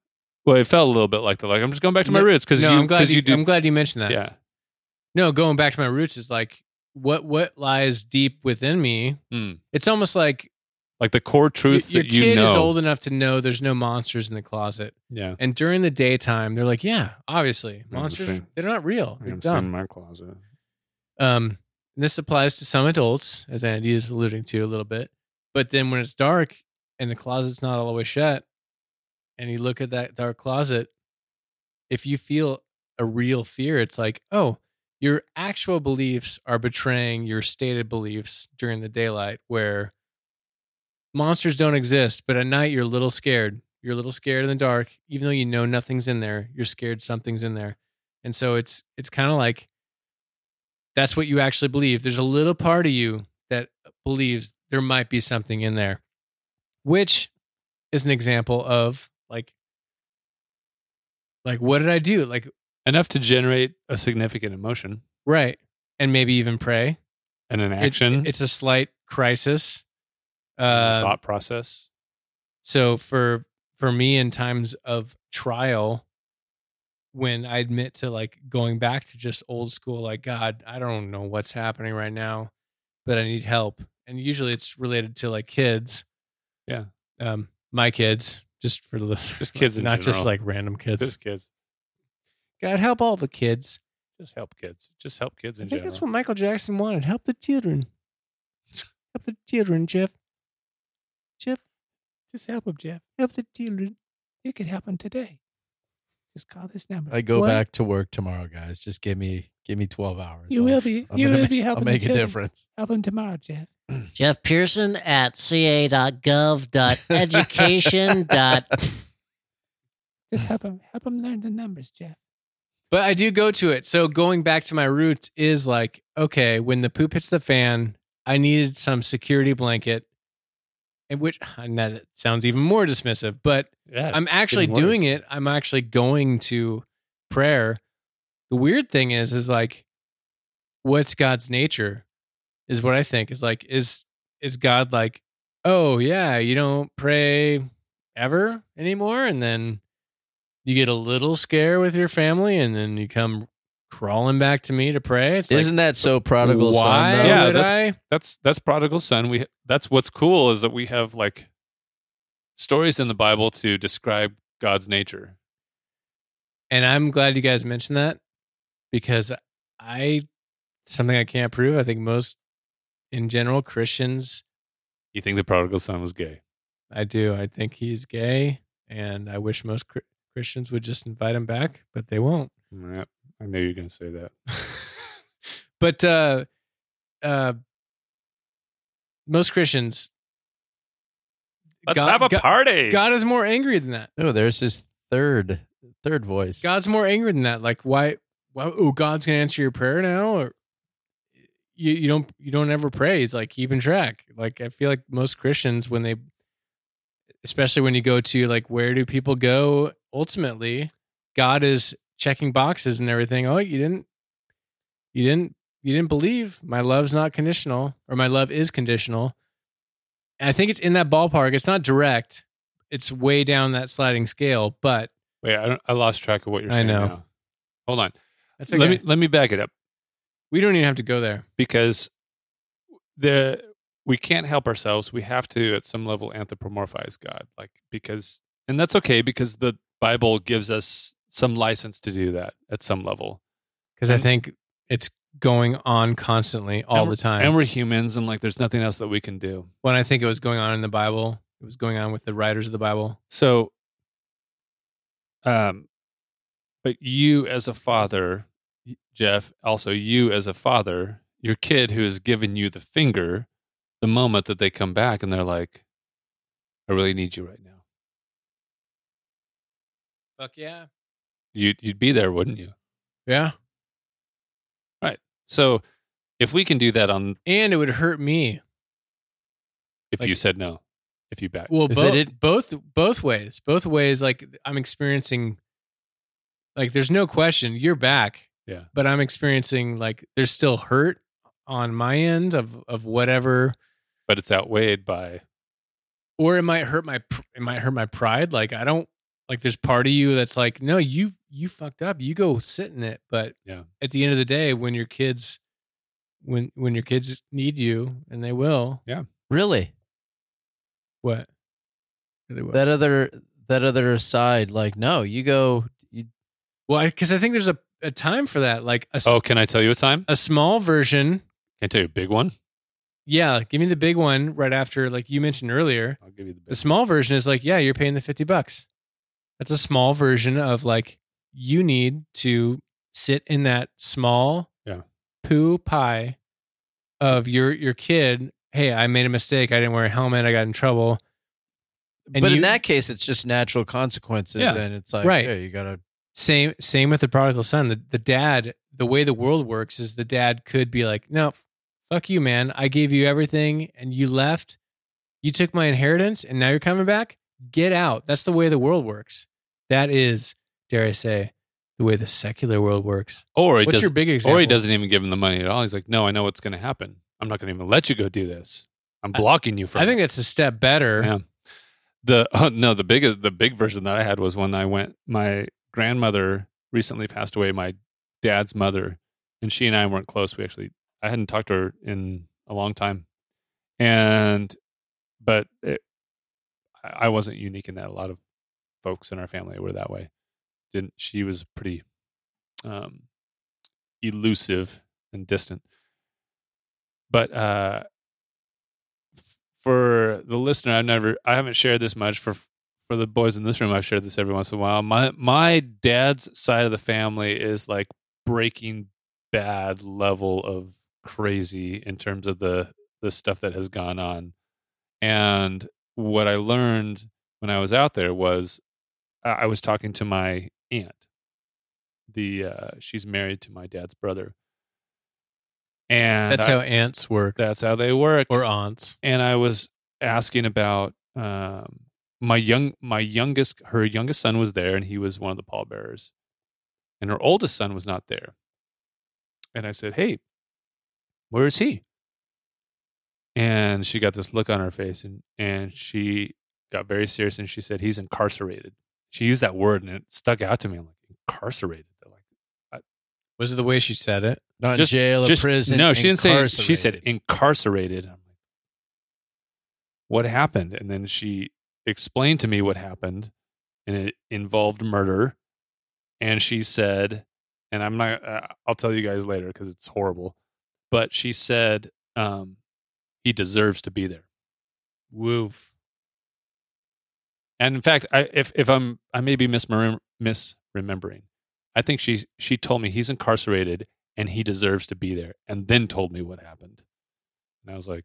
Well, it felt a little bit like the like I'm just going back to my No- roots because no, you I'm glad you, you do I'm glad you mentioned that. yeah No, going back to my roots is like what what lies deep within me. Hmm. It's almost like like the core truths your that you kid know is old enough to know there's no monsters in the closet, yeah and during the daytime they're like, yeah, obviously monsters seen- they're not real. They're I'm dumb. in my closet Um, and this applies to some adults, as Andy is alluding to a little bit. But then when it's dark and the closet's not all the way shut, and you look at that dark closet, if you feel a real fear, it's like, oh, your actual beliefs are betraying your stated beliefs during the daylight, where monsters don't exist, but at night you're a little scared. You're a little scared in the dark, even though you know nothing's in there. You're scared something's in there, and so it's it's kind of like that's what you actually believe. There's a little part of you that believes there might be something in there, which is an example of like, like what did I do? Like, enough to generate a significant emotion right, and maybe even pray. and an action It's, a slight crisis. Uh, thought process so for for me in times of trial, when I admit to like going back to just old school, like God, I don't know what's happening right now, but I need help. And usually it's related to like kids. Yeah. Um, my kids, just for the Just kids in not just like random kids. just kids God help all the kids. just help kids just help kids I think general that's what Michael Jackson wanted. Help the children. help the children. Jeff, just help them jeff help the children. you could help them today just call this number I go What? back to work tomorrow, guys. Just give me give me twelve hours. You I'll- will be- I'm you will make- be helping I'll the make a difference. help them tomorrow jeff Jeff Pearson at ca.gov.education. dot just help them help them learn the numbers jeff But I do go to it. So going back to my root is like, okay, when the poop hits the fan, I needed some security blanket. And which and that sounds even more dismissive, but yes I'm actually doing it. I'm actually going to prayer. The weird thing is, is like, what's God's nature? Is what I think is like, is is God like, oh yeah, you don't pray ever anymore, and then you get a little scare with your family, and then you come crawling back to me to pray. It's Isn't that so prodigal like, why son? Though? Yeah, would that's- I? That's that's prodigal son. We that's what's cool is that we have like stories in the Bible to describe God's nature. And I'm glad you guys mentioned that because I something I can't prove. I think most in general Christians You think the prodigal son was gay? I do. I think he's gay and I wish most Christians would just invite him back, but they won't. Yeah, I knew you're going to say that. but uh uh most Christians Let's God- have a God- party. God is more angry than that. Oh, there's his third third voice. God's more angry than that. Like why? Why? Oh, God's gonna answer your prayer now, or you you don't you don't ever pray. He's like keeping track. Like I feel like most Christians when they, especially when you go to like where do people go ultimately, God is checking boxes and everything. Oh, you didn't, you didn't, you didn't believe. My love's not conditional, or my love is conditional. And I think it's in that ballpark. It's not direct. It's way down that sliding scale, but Wait, I, don't, I lost track of what you're saying. I know. now. Hold on. that's Let me let me back it up We don't even have to go there. because the we can't help ourselves. We have to at some level anthropomorphize God, like because and that's okay because the Bible gives us some license to do that at some level. Because I think it's going on constantly all the time. And we're humans, and like there's nothing else that we can do. when I think it was going on in the Bible, it was going on with the writers of the Bible. So, um, but you as a father, Jeff, also you as a father, your kid who has given you the finger, the moment that they come back and they're like, "I really need you right now," Fuck yeah. You you'd be there, wouldn't you? Yeah. Right. So, if we can do that on, And it would hurt me. if Like- you said no, if you back, Well, If both, they both both ways. Both ways like I'm experiencing like there's no question you're back. Yeah. But I'm experiencing like there's still hurt on my end of of whatever but it's outweighed by or it might hurt my it might hurt my pride like i don't like there's part of you that's like no you you fucked up you go sit in it but Yeah. at the end of the day when your kids when when your kids need you and they will really? what Really what? That other that other side, like, no, you go. You, well because I, think there's a, a time for that like a, s- oh, can I tell you a time? a small version Can I tell you a big one? yeah give me the big one right after like you mentioned earlier I'll give you the The big. small version is like, yeah, you're paying the 50 bucks. That's a small version of like, you need to sit in that small Yeah. poo pie of your your kid. Hey, I made a mistake. I didn't wear a helmet. I got in trouble. And but you- in that case, it's just natural consequences, Yeah. and it's like, Right. yeah, you gotta. Same same with the prodigal son. The the dad, the way the world works is the dad could be like, no, fuck you, man. I gave you everything and you left. You took my inheritance and now you're coming back. Get out. That's the way the world works. That is, dare I say, the way the secular world works. Or he What's does, your big example? or he doesn't even give him the money at all. He's like, "No, I know what's going to happen. I'm not going to even let you go do this. I'm blocking you from." I think it." that's a step better. Yeah. The oh, no, the biggest, the big version that I had was when I went. My grandmother recently passed away. My dad's mother, and she and I weren't close. We actually, I hadn't talked to her in a long time, and but it, I I wasn't unique in that. A lot of folks in our family were that way. Didn't she was pretty um, elusive and distant. But uh, f- for the listener, I've never, I haven't shared this much. For for the boys in this room, I've shared this every once in a while. My my dad's side of the family is like Breaking Bad level of crazy in terms of the the stuff that has gone on. And what I learned when I was out there was I I was talking to my aunt. The uh, she's married to my dad's brother, and That's I- how aunts work that's how they work. or aunts. and I was asking about um, my young my youngest her youngest son was there, and he was one of the pallbearers, and her oldest son was not there. And I said, "Hey, where is he?" And she got this look on her face, and and she got very serious, and she said, "He's incarcerated." She used that word, and it stuck out to me. I'm like, "Incarcerated." Like, I, Was it the way she said it? Not Just- in jail or Just- prison. No, she didn't say. She said incarcerated. like, What happened? And then she explained to me what happened, and it involved murder. And she said, and I'm not. Uh, I'll tell you guys later because it's horrible. But she said um, he deserves to be there. Woof. And in fact, I, if if I'm I may be misremem- misremembering, I think she she told me he's incarcerated and he deserves to be there, and then told me what happened. And I was like,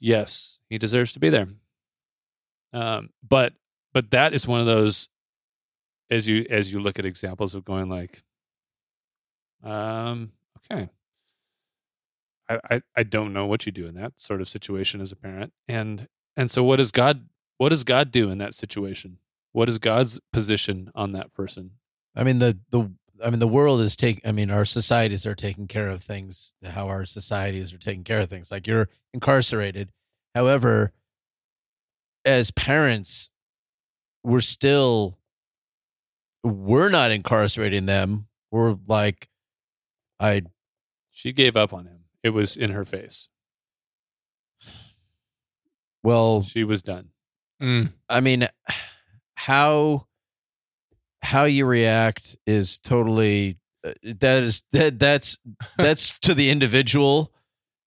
yes, he deserves to be there. Um, but but that is one of those as you as you look at examples of going like, um, okay. I, I, I don't know what you do in that sort of situation as a parent. And and so what does God what does God do in that situation? What is God's position on that person? I mean the the I mean the world is taking. I mean our societies are taking care of things. How our societies are taking care of things. Like you're incarcerated. However, as parents, we're still we're not incarcerating them. We're like, I She gave up on him. It was in her face. well, She was done. Mm. I mean, how how you react is totally uh, that is that that's that's to the individual.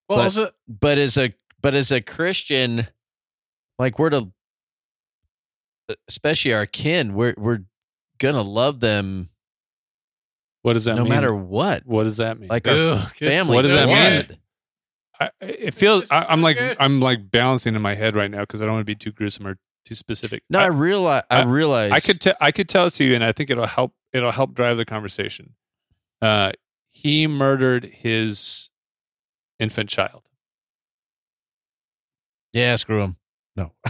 Well, But- also, But as a but as a Christian, like we're to, especially our kin, we're we're gonna love them What does that no mean? matter what. what does that mean? Like our Ugh, this family. What does that mean? Good. I, it feels I, I'm like good. I'm like balancing in my head right now because I don't want to be too gruesome or too specific. No, I, I, realize. I, I- realize. I could te- I could tell it to you, and I think it'll help. It'll help drive the conversation. Uh, he murdered his infant child. Yeah, screw him. No.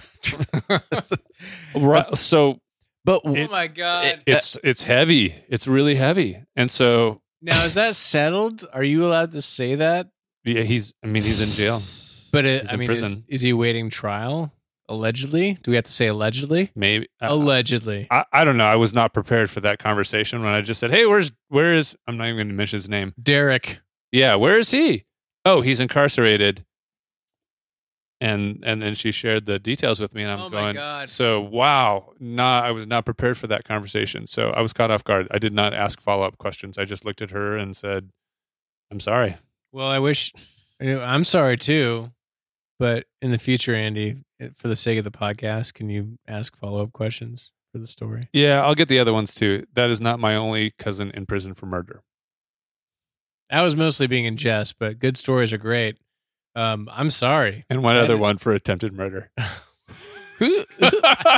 Right. So but Oh my god! it- it's it's heavy. It's really heavy, and so now is that settled? Are you allowed to say that? Yeah, he's. I mean, he's in jail. But it, He's I in mean, is, prison. is he awaiting trial? Allegedly? Do we have to say allegedly? Maybe. uh, allegedly. I, I don't know. I was not prepared for that conversation when I just said, "Hey, where's where is?" I'm not even going to mention his name. Derek. Yeah, where is he? Oh, he's incarcerated. And and then she shared the details with me, and I'm Oh my going. God. So wow, not I was not prepared for that conversation. So I was caught off guard. I did not ask follow up questions. I just looked at her and said, "I'm sorry." Well, I wish. I'm sorry too, but in the future, Andy, for the sake of the podcast, can you ask follow up questions for the story? Yeah, I'll get the other ones too. That is not my only cousin in prison for murder. I was mostly being in jest, but good stories are great. Um, I'm sorry. And one I other did- one for attempted murder. Who-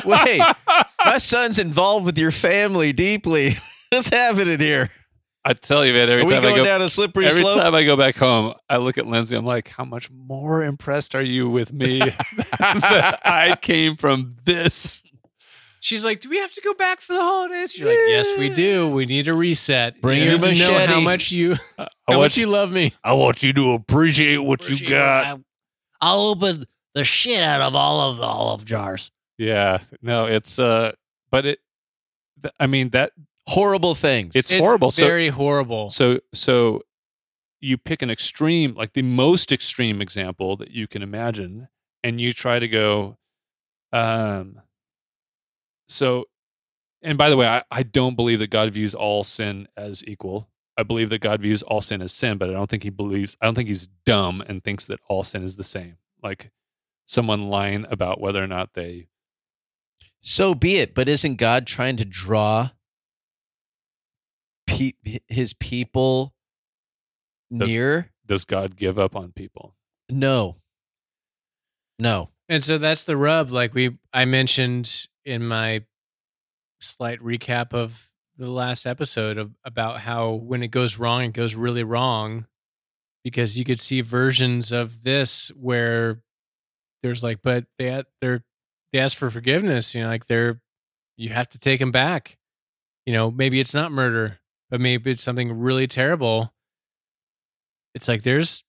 Wait, my son's involved with your family deeply. What's happening here? I tell you, man. Every Are we time I go, down a slippery every slope? time I go back home, I look at Lindsay. I'm like, how much more impressed are you with me that I came from this? She's like, "Do we have to go back for the holidays?" You're like, "Yes, we do. We need a reset. Bring you your need to know how much you I how want much you love me." I want you to appreciate what you got. I'll open the shit out of all of the olive jars. Yeah, no, it's uh, but it, th- I mean that Horrible things. it's, horrible. So very horrible. so so you pick an extreme, like the most extreme example that you can imagine, and you try to go, um, so, and by the way, I, I don't believe that God views all sin as equal. I believe that God views all sin as sin, but I don't think he believes, I don't think he's dumb and thinks that all sin is the same. Like someone lying about whether or not they, so be it. But isn't God trying to draw pe- his people Does- near? does God give up on people? No. No. And so that's the rub. Like we, I mentioned in my slight recap of the last episode of about how when it goes wrong, it goes really wrong, because you could see versions of this where there's like, but they they're they ask for forgiveness. You know, like they're you have to take them back. You know, maybe it's not murder, but maybe it's something really terrible. It's like there's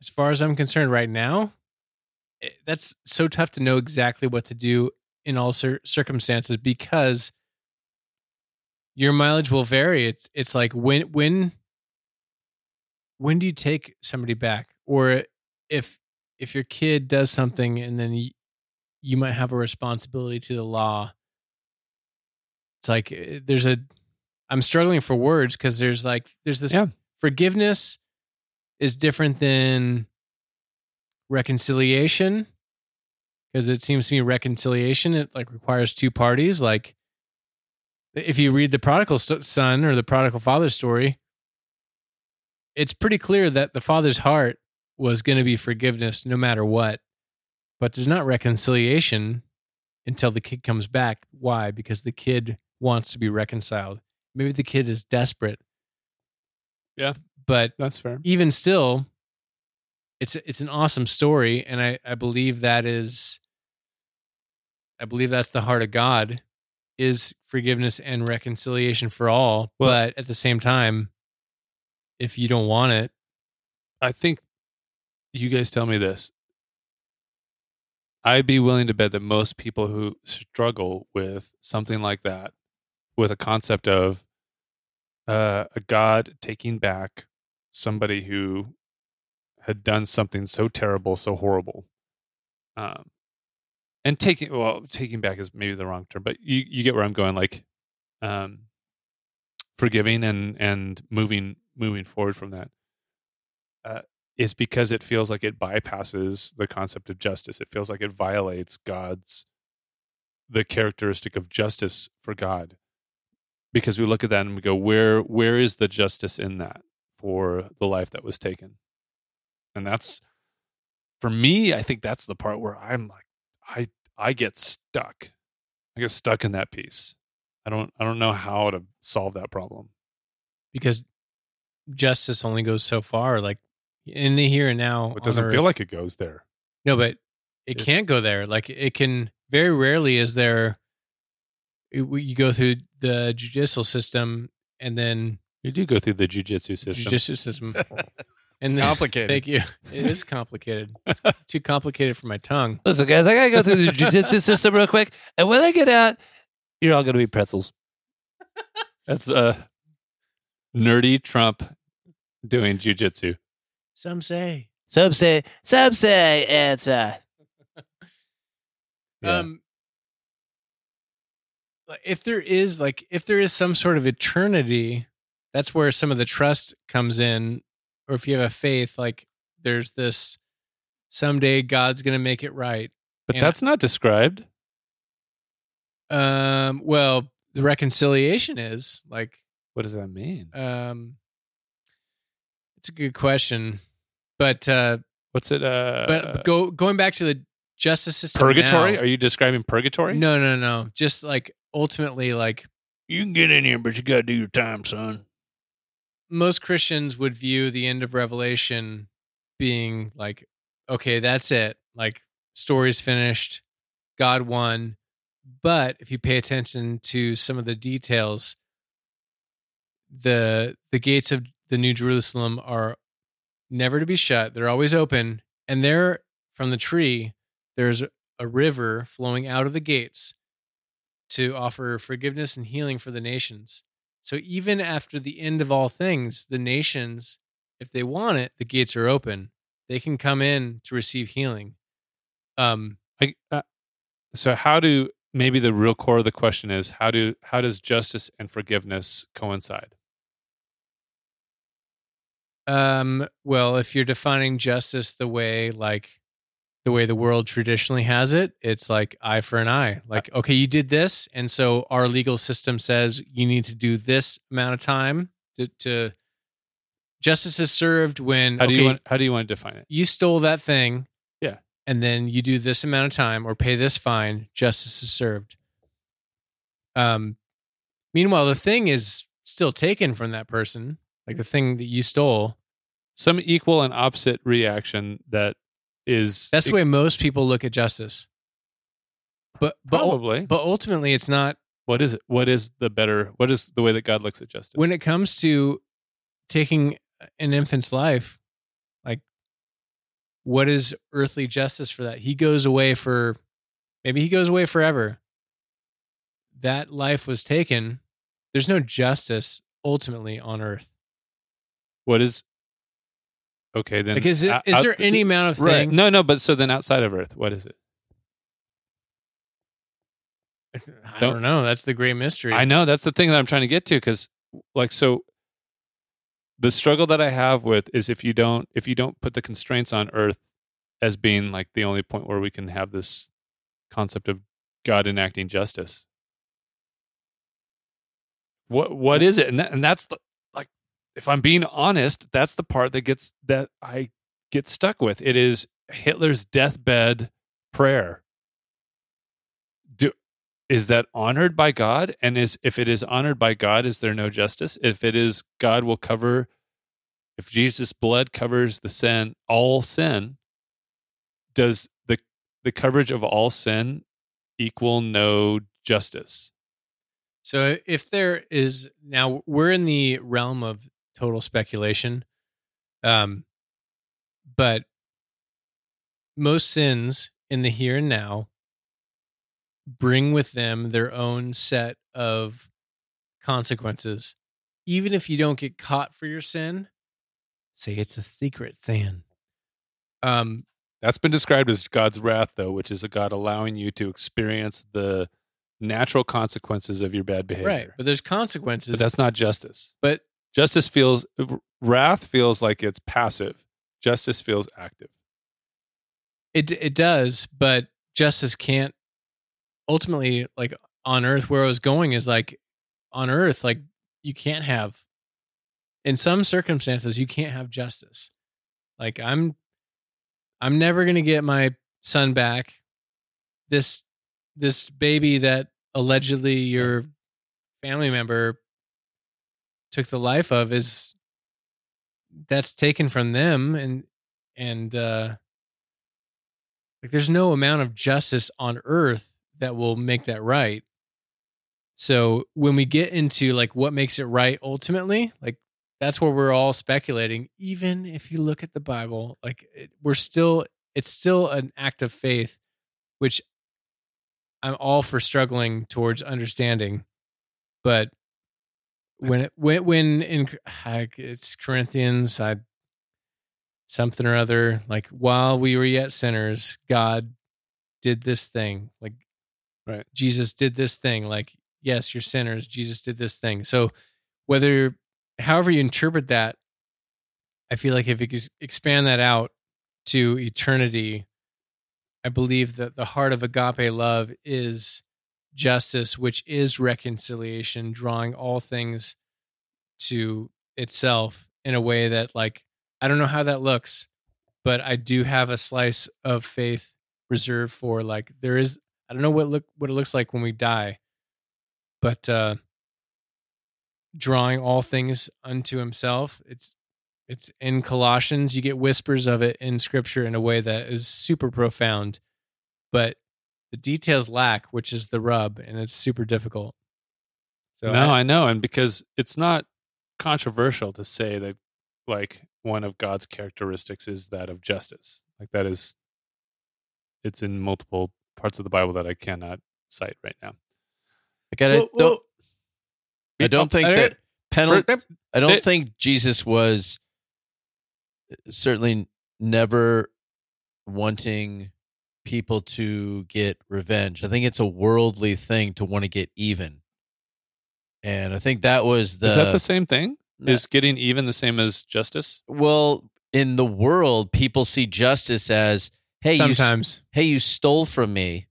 as far as I'm concerned right now, it- that's so tough to know exactly what to do in all cir- circumstances because your mileage will vary. It's it's like when when when do you take somebody back, or if if your kid does something and then you, you might have a responsibility to the law. It's like eh, there's a I'm struggling for words because there's like there's this Yeah. forgiveness is different than reconciliation because it seems to me reconciliation it like requires two parties. Like if you read the prodigal son or the prodigal father story it's pretty clear that the father's heart was going to be forgiveness no matter what but there's not reconciliation until the kid comes back. Why? Because the kid wants to be reconciled maybe the kid is desperate Yeah. but That's fair. even still, it's it's an awesome story, and I I believe that is, I believe that's the heart of God, is forgiveness and reconciliation for all. Well- but at the same time, if you don't want it, I think you guys tell me this. I'd be willing to bet that most people who struggle with something like that, with a concept of uh, a God taking back somebody who had done something so terrible, so horrible, um, and taking well, taking back is maybe the wrong term, but you you get where I'm going. Like, um, forgiving and and moving moving forward from that is because it feels like it bypasses the concept of justice. It feels like it violates God's the characteristic of justice for God. Because we look at that and we go, where where is the justice in that for the life that was taken? And that's for me, I think that's the part where I'm like, I I get stuck. I get stuck in that piece. I don't I don't know how to solve that problem. because justice only goes so far, like in the here and now, It doesn't feel like it goes there. no, but it It- can't go there. Like it can very rarely is there. It- You go through the judicial system, and then You do go through the jujitsu system. judicial system, and It's then complicated. Thank you. It is complicated. It's too complicated for my tongue. Listen, guys, I gotta go through the jujitsu system real quick, and when I get out, you're all gonna be pretzels. That's uh nerdy Trump doing jujitsu. Some say. Some say, some say it's uh, Yeah. Um, like, if there is like if there is some sort of eternity, that's where some of the trust comes in. Or if you have a faith, like there's this someday God's going to make it right. But And- that's not described. Um, well, the reconciliation is like What does that mean? um, it's a good question, but uh, What's it uh but go going back to the justice system. purgatory? now- Are you describing purgatory? no, no, no. Just like ultimately, like You can get in here, but you gotta do your time, son. most Christians would view the end of Revelation being like, okay, that's it. Like, story's finished. God won. But if you pay attention to some of the details, the the gates of the New Jerusalem are never to be shut. They're always open. And there from the tree, there's a river flowing out of the gates to offer forgiveness and healing for the nations. So even after the end of all things, the nations, if they want it, the gates are open. They can come in to receive healing. Um, I, uh, so how do maybe the real core of the question is how do how does justice and forgiveness coincide? um, well, if you're defining justice the way like the way the world traditionally has it, it's like eye for an eye. Like, okay, you did this, and so our legal system says you need to do this amount of time to, to justice is served when How do okay, you want how do you want to define it? you stole that thing. Yeah. And then you do this amount of time or pay this fine, justice is served. Um meanwhile the thing is still taken from that person, like the thing that you stole. Some equal and opposite reaction that is That's the way most people look at justice. But but probably. but ultimately it's not what is it? What is the better what is the way that God looks at justice? when it comes to taking an infant's life, like what is earthly justice for that? He goes away for maybe he goes away forever. That life was taken. there's no justice ultimately on earth. What is okay then? Like, is it out- is out- there any amount of Right. thing? No, no, but so then outside of Earth, what is it? I Don't- don't know. That's the great mystery. I know that's the thing that I'm trying to get to because, like, so the struggle that I have with is if you don't if you don't put the constraints on Earth as being like the only point where we can have this concept of God enacting justice. What what is it? And that, and that's the like if I'm being honest, that's the part that gets that I get stuck with. It is Hitler's deathbed prayer. Do is that honored by God? And is if it is honored by God, is there no justice? If it is, God will cover. If Jesus' blood covers the sin, all sin, does the the coverage of all sin equal no justice? So if there is now we're in the realm of total speculation. Um but most sins in the here and now bring with them their own set of consequences. Even if you don't get caught for your sin, say it's a secret sin. Um That's been described as God's wrath, though, which is a God allowing you to experience the natural consequences of your bad behavior. right, but there's consequences. But that's not justice. but Justice feels wrath feels like it's passive. Justice feels active. It it does, but justice can't ultimately like on earth where I was going is like on earth like you can't have in some circumstances you can't have justice. Like I'm I'm never going to get my son back. This this baby that allegedly your family member took the life of is that's taken from them and and uh like there's no amount of justice on earth that will make that right. So when we get into like what makes it right ultimately, like that's where we're all speculating. Even if you look at the Bible, like it, we're still, it's still an act of faith, which I'm all for struggling towards understanding. But when it, when when in like, it's Corinthians, I something or other like while we were yet sinners god did this thing like Right. jesus did this thing like yes you're sinners jesus did this thing so whether however you interpret that i feel like if you expand that out to eternity i believe that the heart of agape love is justice which is reconciliation drawing all things to itself in a way that like I don't know how that looks, but I do have a slice of faith reserved for like there is I don't know what look what it looks like when we die, but uh drawing all things unto himself. It's it's in Colossians. You get whispers of it in scripture in a way that is super profound, but the details lack, which is the rub, and it's super difficult. So no, I- I know, and because it's not controversial to say that, like one of God's characteristics is that of justice. Like that is, it's in multiple parts of the Bible that I cannot cite right now. Like, I Well, don't, well, I don't oh, think I- that penalty. I don't It- think Jesus was uh, certainly never wanting people to get revenge. I think it's a worldly thing to want to get even. And I think that was the is that the same thing? No. Is getting even the same as justice? well in the world people see justice as hey you sometimes hey you stole from me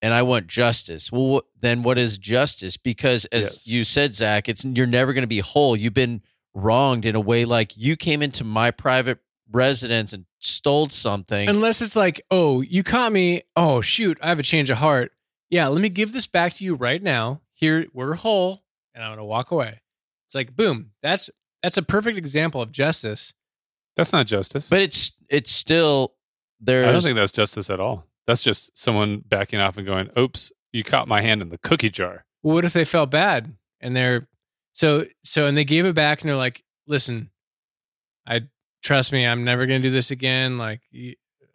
and I want justice. Well, wh- then what is justice? Because as Yes. you said, Zack, it's you're never going to be whole. You've been wronged in a way like you came into my private residence and stole something. Unless it's like, oh, you caught me. Oh, shoot, I have a change of heart. Yeah, let me give this back to you right now. Here, we're whole, and I'm gonna walk away. It's like, boom. That's that's a perfect example of justice. That's not justice. but it's it's still there. I don't think that's justice at all. That's just someone backing off and going, "Oops, you caught my hand in the cookie jar." Well, what if they felt bad and they're so so and they gave it back and they're like, listen, I trust me, I'm never gonna do this again. Like,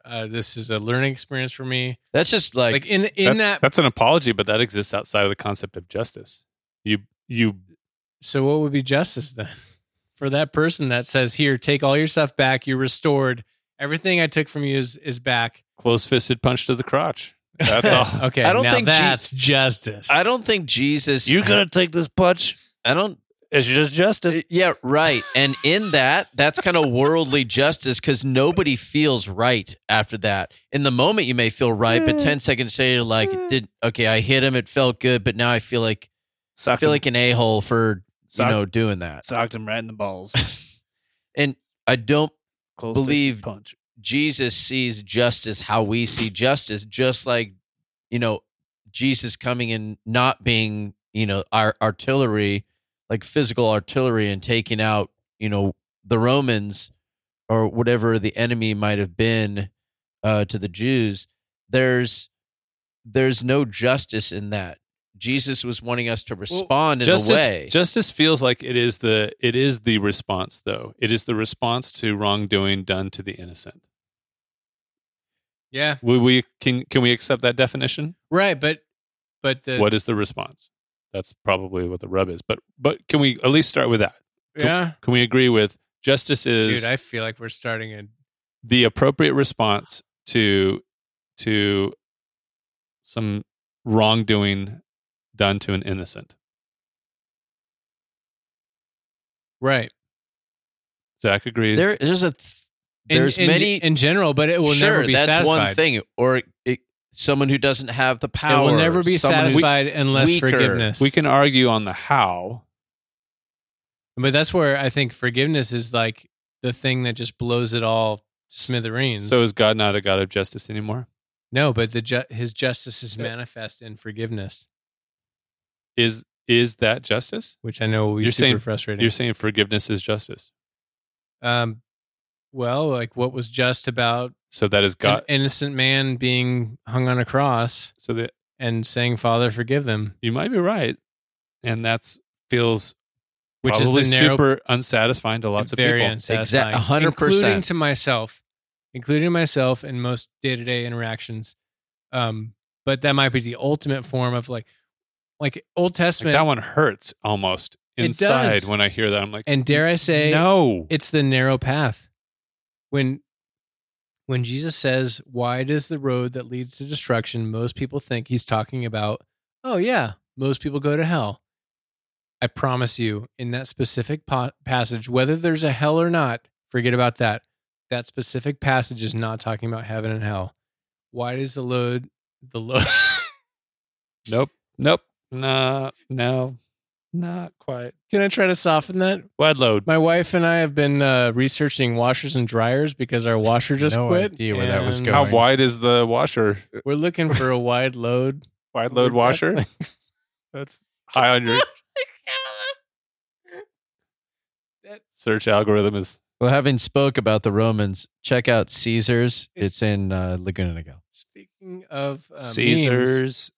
uh, this is a learning experience for me. that's just like, Like in in that that's an apology, but that exists outside of the concept of justice. You you So what would be justice then? For that person that says, "Here, take all your stuff back. You're restored. Everything I took from you is is back." close fisted punch to the crotch. That's all. Okay, I don't now think Je- that's justice. I don't think Jesus. You're gonna take this punch. I don't. It's just justice. Uh, yeah, right. And in that, that's kind of worldly justice because nobody feels right after that. In the moment, you may feel right, but ten seconds later, like, did okay, I hit him, it felt good, but now I feel like I Socked feel him, like an a hole for you Sock- know doing that. socked him right in the balls. And I don't Close Believe- punch. Jesus sees justice how we see justice, just like, you know, Jesus coming and not being, you know, our artillery, like physical artillery and taking out, you know, the Romans or whatever the enemy might have been uh, to the Jews. There's there's no justice in that. Jesus was wanting us to respond in justice, a way. justice feels like it is the it is the response though. It is the response to wrongdoing done to the innocent. yeah, We, we can can we accept that definition? right. But but the what is the response? That's probably what the rub is. But but can we at least start with that? yeah, Can we agree with justice is dude, I feel like we're starting a the appropriate response to to some wrongdoing done to an innocent? right. Zack agrees. there, there's a th- there's in, many in general, but it will sure, never be that's satisfied. one thing. Or it, someone who doesn't have the It power. will never be someone who's- satisfied unless weaker. forgiveness. we can argue on the how. But that's where I think forgiveness is like the thing that just blows it all to smithereens. So is God not a God of justice anymore? no, but the ju- his justice is manifest in forgiveness, Is is that justice? which I know will be You're super saying- frustrating. You're saying forgiveness is justice. um, well, like what was just about So that is an God. innocent man being hung on a cross So that and saying, "Father, forgive them," you might be right, and that's feels which probably is the narrow, super unsatisfying to lots of very people. unsatisfying, Exact- 100%. including to myself, including myself in most day to day interactions. Um, but that might be the ultimate form of like, like Old Like, Testament. that one hurts almost inside when I hear that. I'm like, and dare I say, no. it's the narrow path. When when Jesus says, "Wide is the road that leads to destruction," most people think he's talking about, "Oh yeah, most people go to hell." I promise you, in that specific pa- passage, whether there's a hell or not, forget about that. That specific passage is not talking about heaven and hell. Wide is the load, the load. Nope. Nope. No. No. Not quite. Can I try to soften that? Wide load. My wife and I have been uh, reaching washers and dryers because our washer just No quit. idea where that was and going. How wide is the washer? We're looking for a wide load. Wide load We're washer? That's high on your search algorithm is Well, having spoke about the Romans, check out Caesars. It's- It's, in uh, Laguna Niguel. Speaking of uh, memes, Caesars,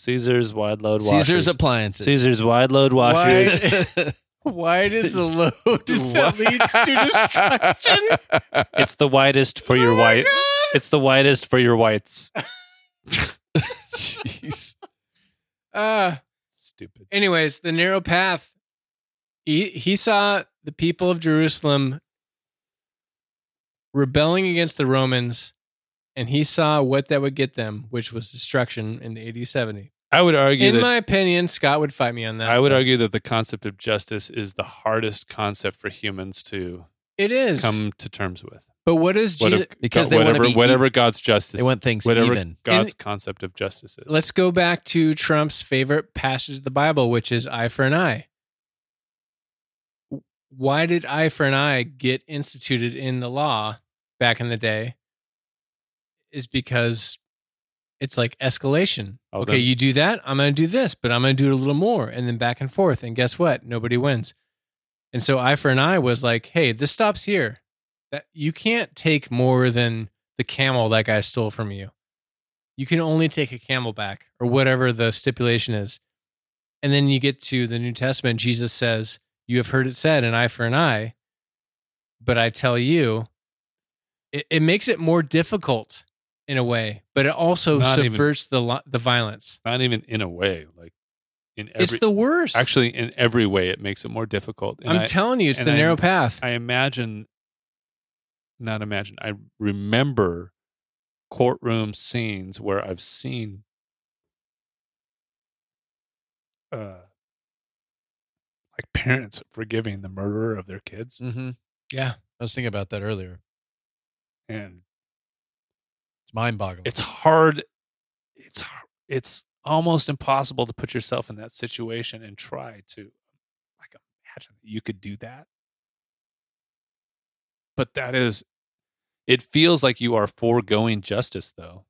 Caesars wide load washers. Caesar's appliances. Caesar's wide load washers. wide is the load that leads to destruction. It's the widest for your Oh my white. God. It's the widest for your whites. Jeez. Uh, stupid. anyways, the narrow path. He he saw the people of Jerusalem rebelling against the Romans, and he saw what that would get them, which was destruction in the AD 70. I would argue In that my opinion, Scott would fight me on that. I would argue that the concept of justice is the hardest concept for humans to it is. come to terms with. but what is What Jesus? if- Because they wanna whatever be whatever God's justice, They want things whatever even. God's concept of justice is. Let's go back to Trump's favorite passage of the Bible, which is eye for an eye. Why did eye for an eye get instituted in the law back in the day? Is because it's like escalation. Oh, okay, you do that, I'm going to do this, but I'm going to do it a little more, and then back and forth. And guess what? Nobody wins. And so eye for an eye was like, hey, this stops here. That you can't take more than the camel that guy stole from you you can only take a camel back or whatever the stipulation is. And then you get to the New Testament, Jesus says, You have heard it said, an eye for an eye. But I tell you, it, it makes it more difficult in a way, but it also Not even- subverts the, the violence. Not even in a way, like in every it's the worst. actually in every way it makes it more difficult. And I'm I, telling you, it's the worst. actually in every way it makes it more difficult. And I'm I, telling you, it's and the I- narrow path. I imagine, not imagine, I remember courtroom scenes where I've seen uh, like parents forgiving the murderer of their kids. Mm-hmm. yeah. I was thinking about that earlier. And It's mind boggling. it's hard. It's it's almost impossible to put yourself in that situation and try to like imagine you could do that. But that is, it feels like you are foregoing justice, though.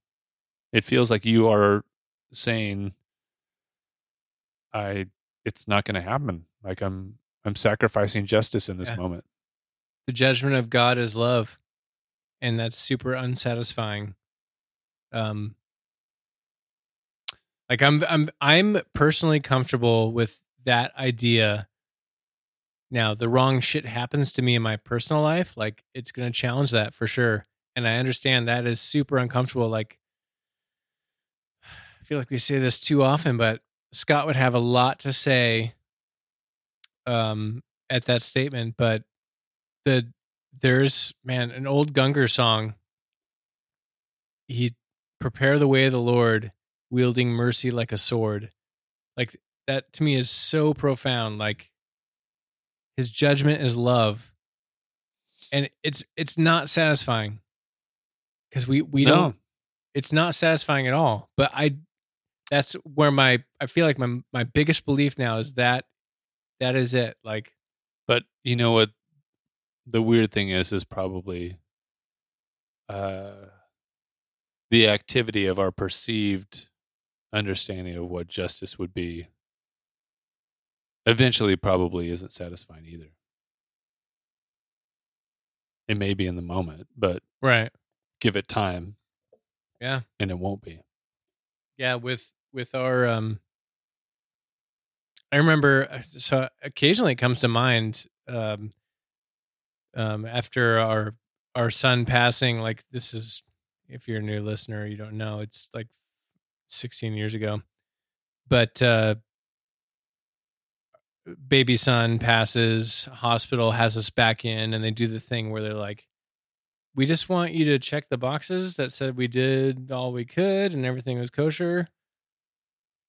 It feels like you are saying, "I, it's not going to happen." Like I'm, I'm sacrificing justice in this Yeah. moment. the judgment of God is love, and that's super unsatisfying. Um, like I'm, I'm, I'm personally comfortable with that idea. Now, the wrong shit happens to me in my personal life, like it's going to challenge that for sure, and I understand that is super uncomfortable. Like, I feel like we say this too often, but Scott would have a lot to say um, at that statement, but the there's man an old Gungor song. He prepare the way of the Lord, wielding mercy like a sword. Like that to me is so profound. Like his judgment is love, and it's it's not satisfying because we we No. don't. It's not satisfying at all. But I, that's where my I feel like my my biggest belief now is that that is it. Like But you know what? The weird thing is, is probably uh, the activity of our perceived understanding of what justice would be. Eventually, probably isn't satisfying either. It may be in the moment, but right. give it time, Yeah. and it won't be. yeah with with our um i remember uh, so occasionally it comes to mind um um after our our son passing like this is if you're a new listener you don't know it's like 16 years ago. But uh baby son passes hospital has us back in and they do the thing where they're like we just want you to check the boxes that said we did all we could and everything was kosher.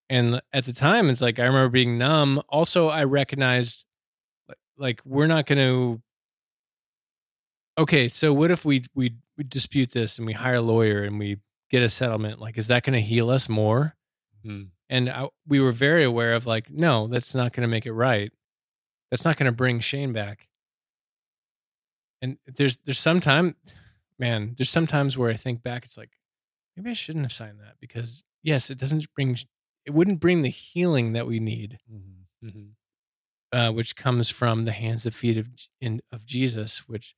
And at the time it's like i remember being numb. Also i recognized like- we're not going to okay so what if we, we we dispute this and we hire a lawyer and we get a settlement? Like is that going to heal us more? Hmm. and I, we were very aware of like no that's not going to make it right. That's not going to bring shane back. And there's there's some time man there's sometimes where i think back it's like maybe i shouldn't have signed that because yes it doesn't bring it wouldn't bring the healing that we need. Mhm. uh, which comes from the hands and feet of in, of jesus which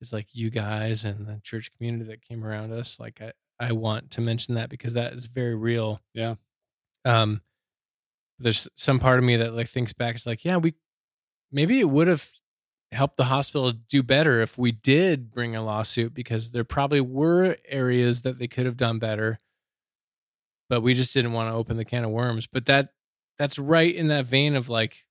is like you guys and the church community that came around us like i i want to mention that because that is very real Yeah. um there's some part of me that like thinks back it's like yeah we maybe it would have helped the hospital do better if we did bring a lawsuit because there probably were areas that they could have done better but we just didn't want to open the can of worms but that that's right in that vein of like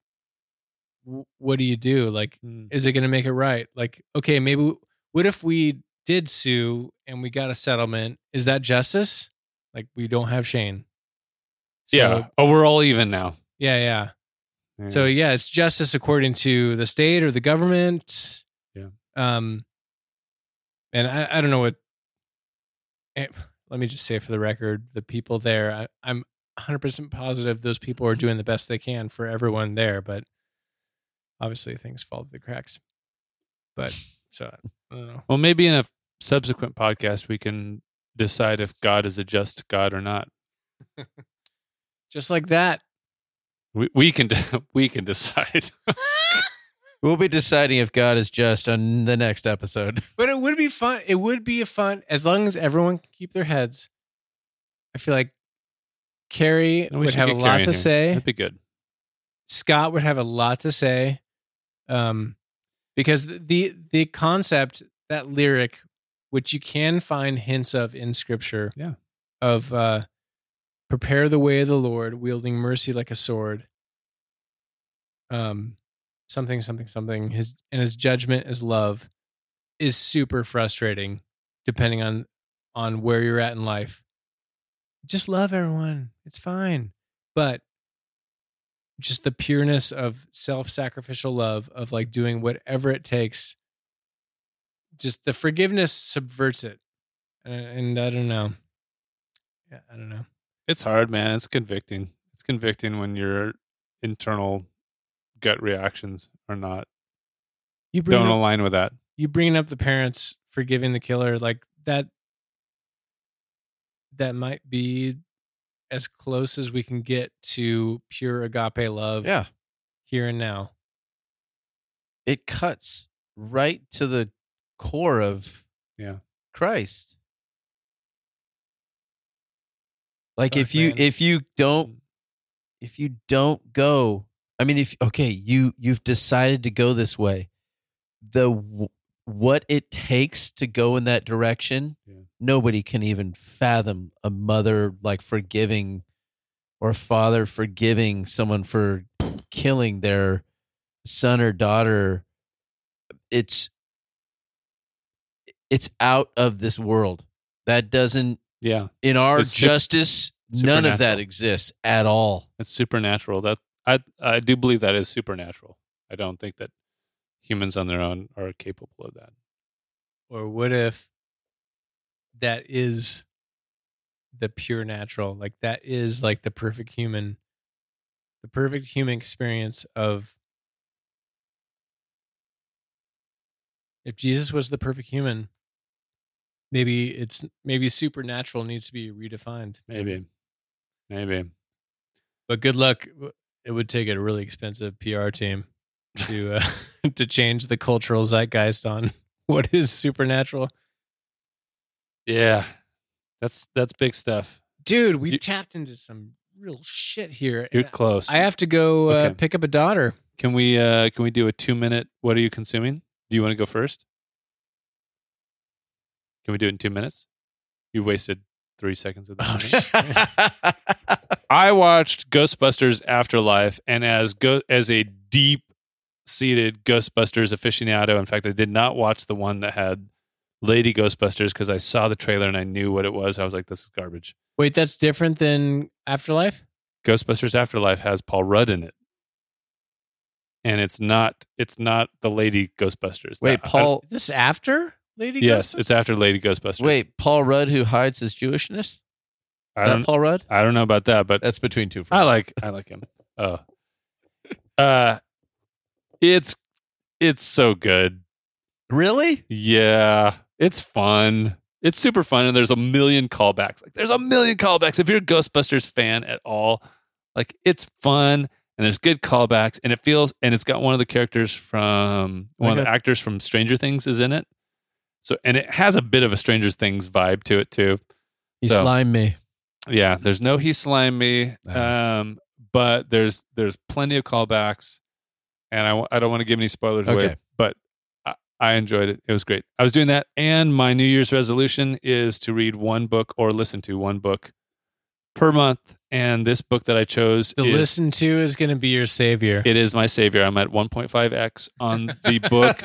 what do you do like Hmm. is it going to make it right like okay maybe what if we did sue and we got a settlement is that justice like we don't have shane So- yeah. Oh, we're all even now. yeah yeah Yeah. so yeah, it's justice according to the state or the government. Yeah. Um, and I, I don't know what. eh, let me just say for the record, the people there, I, I'm 100 percent positive those people are doing the best they can for everyone there, but obviously things fall through the cracks. But so I don't know. Well, maybe in a subsequent podcast we can decide if God is a just God or not. Just like that. We we can we can decide. We'll be deciding if God is just on the next episode. But it would be fun. It would be a fun as long as everyone can keep their heads. I feel like Carrie We would should have a lot to here. say. That'd be good. Scott would have a lot to say, um, because the the concept that lyric, which you can find hints of in Scripture, Yeah. of uh, prepare the way of the Lord, wielding mercy like a sword. Um, something, something, something. His and his judgment is love is super frustrating, depending on on where you're at in life. Just love everyone; it's fine. But just the pureness of self-sacrificial love, of like doing whatever it takes. Just the forgiveness subverts it, and, and I don't know. Yeah, I don't know. It's hard, man. It's convicting. It's convicting when your internal gut reactions are not You don't up, align with that. you bringing up the parents forgiving the killer like that. That might be as close as we can get to pure agape love Yeah. here and now. It cuts right to the core of Yeah. Christ. Like Fuck, if you man. if you don't if you don't go I mean if okay you you've decided to go this way the what it takes to go in that direction Yeah. nobody can even fathom a mother like forgiving or a father forgiving someone for killing their son or daughter it's it's out of this world that doesn't Yeah. in our It's justice none of that exists at all It's supernatural. That I I do believe that is supernatural. I don't think that humans on their own are capable of that. Or what if that is the pure natural? Like that is like the perfect human, the perfect human experience of if Jesus was the perfect human, maybe it's maybe supernatural needs to be redefined. Maybe. Maybe. But good luck. It would take a really expensive PR team to uh, to change the cultural zeitgeist on what is supernatural. Yeah. That's that's big stuff. Dude, we You- tapped into some real shit here. You're close. I have to go uh, Okay. pick up a daughter. Can we uh can we do a 2 minute what are you consuming? Do you want to go first? Can we do it in 2 minutes? You wasted 3 seconds of Oh, that. I watched Ghostbusters Afterlife, and as go as a deep seated Ghostbusters aficionado, in fact, I did not watch the one that had Lady Ghostbusters because I saw the trailer and I knew what it was. I was like, "This is garbage." Wait, that's different than Afterlife? Ghostbusters Afterlife has Paul Rudd in it, and it's not it's not the Lady Ghostbusters. wait That- paul Is this after Lady yes, Ghostbusters? it's after Lady Ghostbusters. wait paul rudd who hides his jewishness I That don't paul rudd I don't know about that, but that's between two friends. I like I like him. Oh, uh, it's it's so good. really Yeah, it's fun. It's super fun, and there's a million callbacks. Like, there's a million callbacks. If you're a Ghostbusters fan at all, like, it's fun, and there's good callbacks, and it feels, and it's got one of the characters from one of the actors from Stranger Things is in it. So, and it has a bit of a Stranger Things vibe to it too. you So- slime me Yeah, there's no he slime me, Oh. um, but there's there's plenty of callbacks, and I, I don't want to give any spoilers away, but I, I enjoyed it. It was great. I was doing that, and my New Year's resolution is to read one book or listen to one book per month. And this book that I chose is listen to is going to be your savior. it is my savior. I'm at 1.5x on the book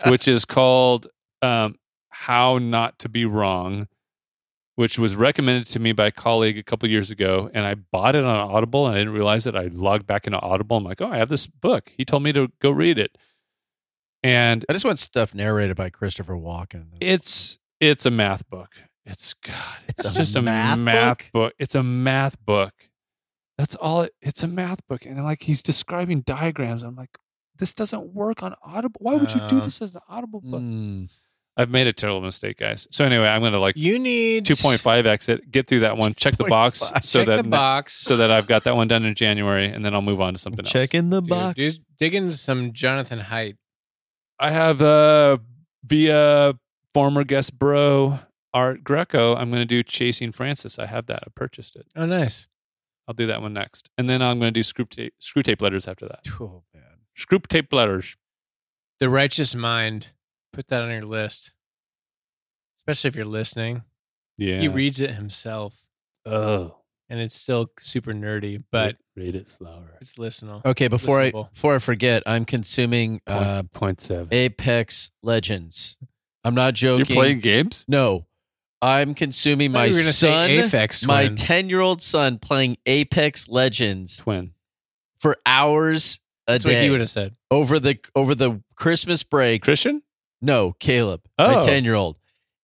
which is called um, How Not to Be Wrong, which was recommended to me by a colleague a couple years ago. And I bought it on Audible and I didn't realize it. I logged back into Audible. I'm like, oh, I have this book. He told me to go read it. And i just want stuff narrated by christopher walken it's it's a math book. It's God, it's, It's a just a math math, book? book? It's a math book. That's all. It, it's a math book, and like he's describing diagrams. I'm like, this doesn't work on Audible. Why would you do Uh, this as an Audible book? Mm. I've made a terrible mistake, guys. So anyway, I'm going to like you need 2.5 exit, get through that one, check the box, 2.5. so check that the box. so that I've got that one done in January, and then I'll move on to something else. check in the Dude, box dude, dig into some Jonathan Haidt. I have uh via former guest bro Art Greco. I'm going to do Chasing Francis. I have that. I purchased it. Oh, nice. I'll do that one next, and then I'm going to do Screwtape screw tape letters after that. oh man Screwtape letters. The Righteous Mind. Put that on your list, especially if you're listening. Yeah. He reads it himself, oh. and it's still super nerdy, but read it slower. it's listenable. Okay, before I before I forget, I'm consuming uh, Point, point seven. Apex Legends. I'm not joking. You're playing games? No, I'm consuming my you were gonna son, say Aphex my ten year old son, playing Apex Legends Twin. for hours a That's day what he would have said. over the over the Christmas break. Christian? No, Caleb, my Oh. ten year old,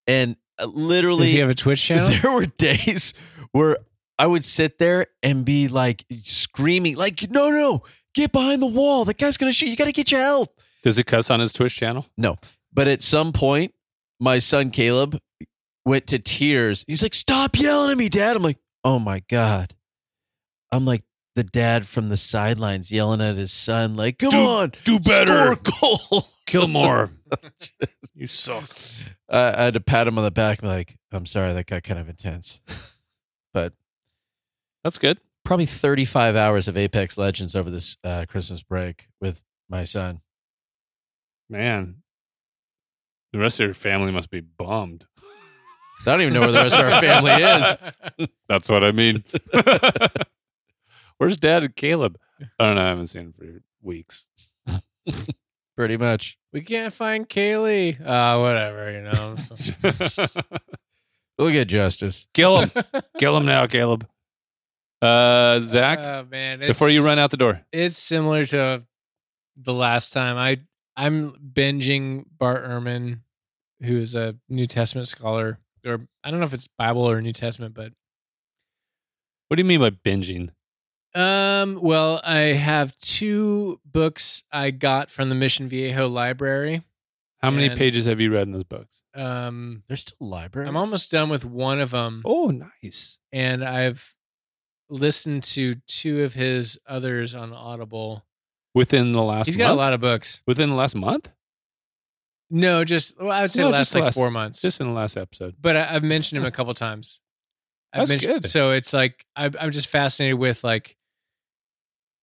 and uh, literally Does he have a Twitch channel? there were days where I would sit there and be like screaming, like, "No, no, get behind the wall! That guy's gonna shoot! You got to get your health!" Does he cuss on his Twitch channel? No. But at some point, my son Caleb went to tears. He's like, "Stop yelling at me, Dad!" I'm like, "Oh my god!" I'm like the dad from the sidelines yelling at his son, like, "Come Do- on, do better. score a goal!" Kill more. you suck. I I had to pat him on the back, and like, "I'm sorry, that got kind of intense." but That's good. probably 35 hours of Apex Legends over this uh, Christmas break with my son. Man. The rest of your family must be bummed. I don't even know where the rest of our family is. That's what I mean. Where's Dad and Caleb? I don't know. I haven't seen him for weeks. Pretty much. we can't find Kaylee. Uh, whatever, you know. We'll get justice. Kill him. Kill him now, Caleb. Uh, Zack, Oh man, before you run out the door. it's similar to the last time. I I'm binging Bart Ehrman, who is a New Testament scholar, or I don't know if it's Bible or New Testament, but What do you mean by binging? Um, well, I have two books I got from the Mission Viejo library. How many And- pages have you read in those books? Um, There's still libraries. I'm almost done with one of them, Oh, nice. and I've listened to two of his others on Audible. Within the last He's month? got a lot of books. Within the last month? No, just well, I would say No, last just like last- four months. Just in the last episode. but I, I've mentioned him a couple times. I've That's mentioned, good. So it's like I, I'm just fascinated with like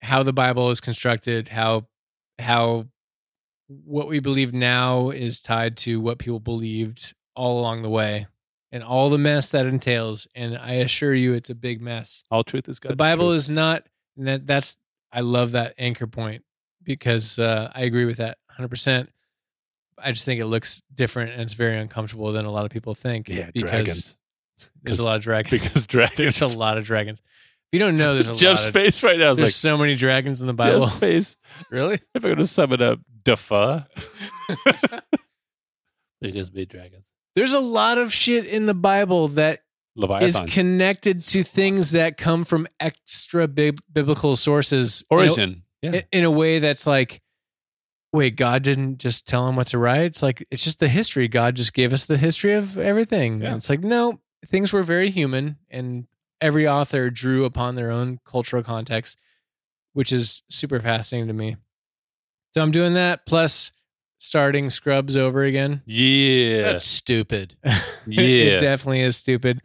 how the Bible is constructed, how how what we believe now is tied to what people believed all along the way, and all the mess that entails. And I assure you, it's a big mess. All truth is God. the Bible is not. And that that's I love that anchor point because uh, I agree with that 100. percent I just think it looks different and it's very uncomfortable than a lot of people think. Yeah, because dragons. There's a lot of dragons. Because dragons. there's a lot of dragons. You don't know, there's a Jeff's lot. Of, face right now is there's like, so many dragons in the Bible. Jeff's face. really. If I'm going to sum it up, Defa. because be dragons. There's a lot of shit in the Bible that is Leviathan. connected to things that come from extra bib- biblical sources. you know, Origin. yeah. in, in a way that's like, wait, God didn't just tell him what to write. It's like it's just the history. God just gave us the history of everything. Yeah. And it's like no, things were very human, and every author drew upon their own cultural context, which is super fascinating to me. So I'm doing that plus starting Scrubs over again. yeah. That's stupid. yeah. it definitely is stupid.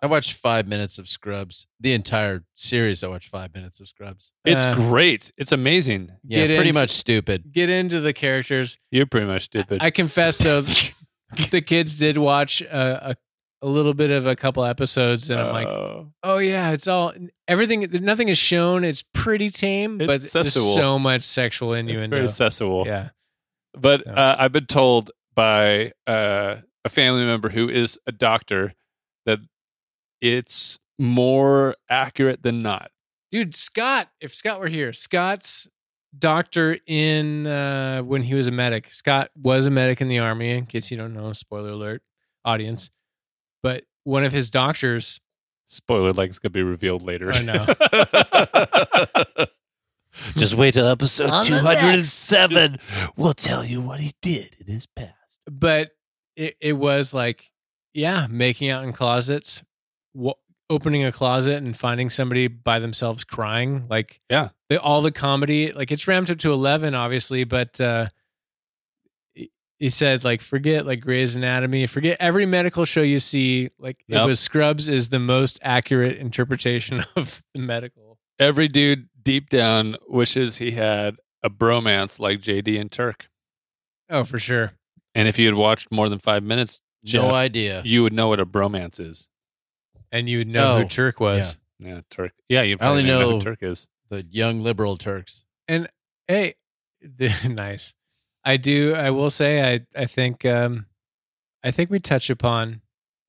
I watched five minutes of Scrubs. The entire series, I watched five minutes of Scrubs. it's Uh, great. It's amazing. Yeah, Get pretty into- much stupid. Get into the characters. You're pretty much stupid. I confess though, the kids did watch a, a a little bit of a couple episodes, and I'm like, Oh. oh yeah, it's all everything. Nothing is shown. It's pretty tame, It's but sexual. there's so much sexual it's innuendo. very sexual. yeah, But uh, I've been told by uh, a family member who is a doctor that it's more accurate than not. dude, Scott. If Scott were here, Scott's doctor in uh, when he was a medic. Scott was a medic in the army. In case you don't know, spoiler alert, audience. But one of his doctors Spoiler, like it's gonna be revealed later. I know. Just wait till episode On 207. We'll tell you what he did in his past. but it, it was like yeah making out in closets w- opening a closet and finding somebody by themselves crying like Yeah. the, all the comedy like it's ramped up to 11 obviously but uh he- he said like forget like Grey's Anatomy forget every medical show you see like it was Scrubs is the most accurate interpretation of the medical Every dude deep down wishes he had a bromance like JD and Turk. oh for sure And if you had watched more than five minutes, Jeff, No idea. you would know what a bromance is. and you would know who Oh, Turk was Yeah, Turk. Yeah, you I only probably know, know- who Turk is. The young liberal Turks. And hey, nice. I do. I will say. I. I think. Um, I think we touch upon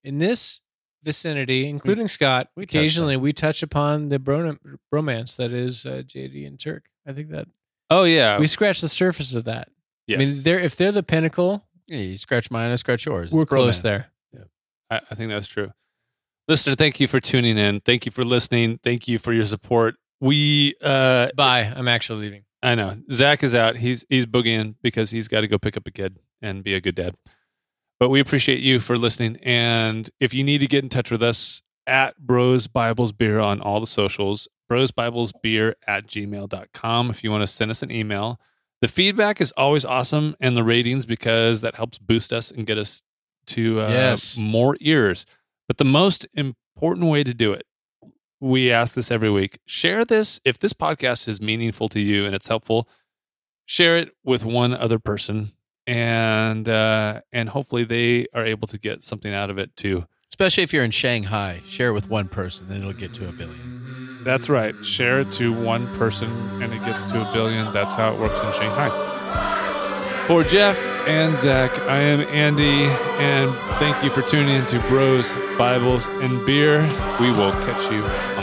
in this vicinity, including Scott. we occasionally, we touch upon the bro- bromance that is uh, JD and Turk. I think that Oh yeah, we scratch the surface of that. yes. I mean, they're if they're the pinnacle, Yeah, you scratch mine, I scratch yours. we're It's close there. I, I think that's true. Listener, thank you for tuning in. Thank you for listening. Thank you for your support. We, uh, Bye. I'm actually leaving. I know Zack is out. He's he's boogieing because he's got to go pick up a kid and be a good dad. But we appreciate you for listening. And if you need to get in touch with us at Bros Bibles Beer on all the socials, Bros Bibles Beer at gmail.com. If you want to send us an email, the feedback is always awesome and the ratings because that helps boost us and get us to uh, Yes. more ears. But the most important way to do it, we ask this every week. Share this if this podcast is meaningful to you and it's helpful. Share it with one other person, and uh, and hopefully they are able to get something out of it too. Especially if you're in Shanghai, share with one person, then it'll get to a billion. That's right. Share it to one person, and it gets to a billion. That's how it works in Shanghai. For Jeff and Zack, I am Andy, and thank you for tuning in to Bros, Bibles, and Beer. We will catch you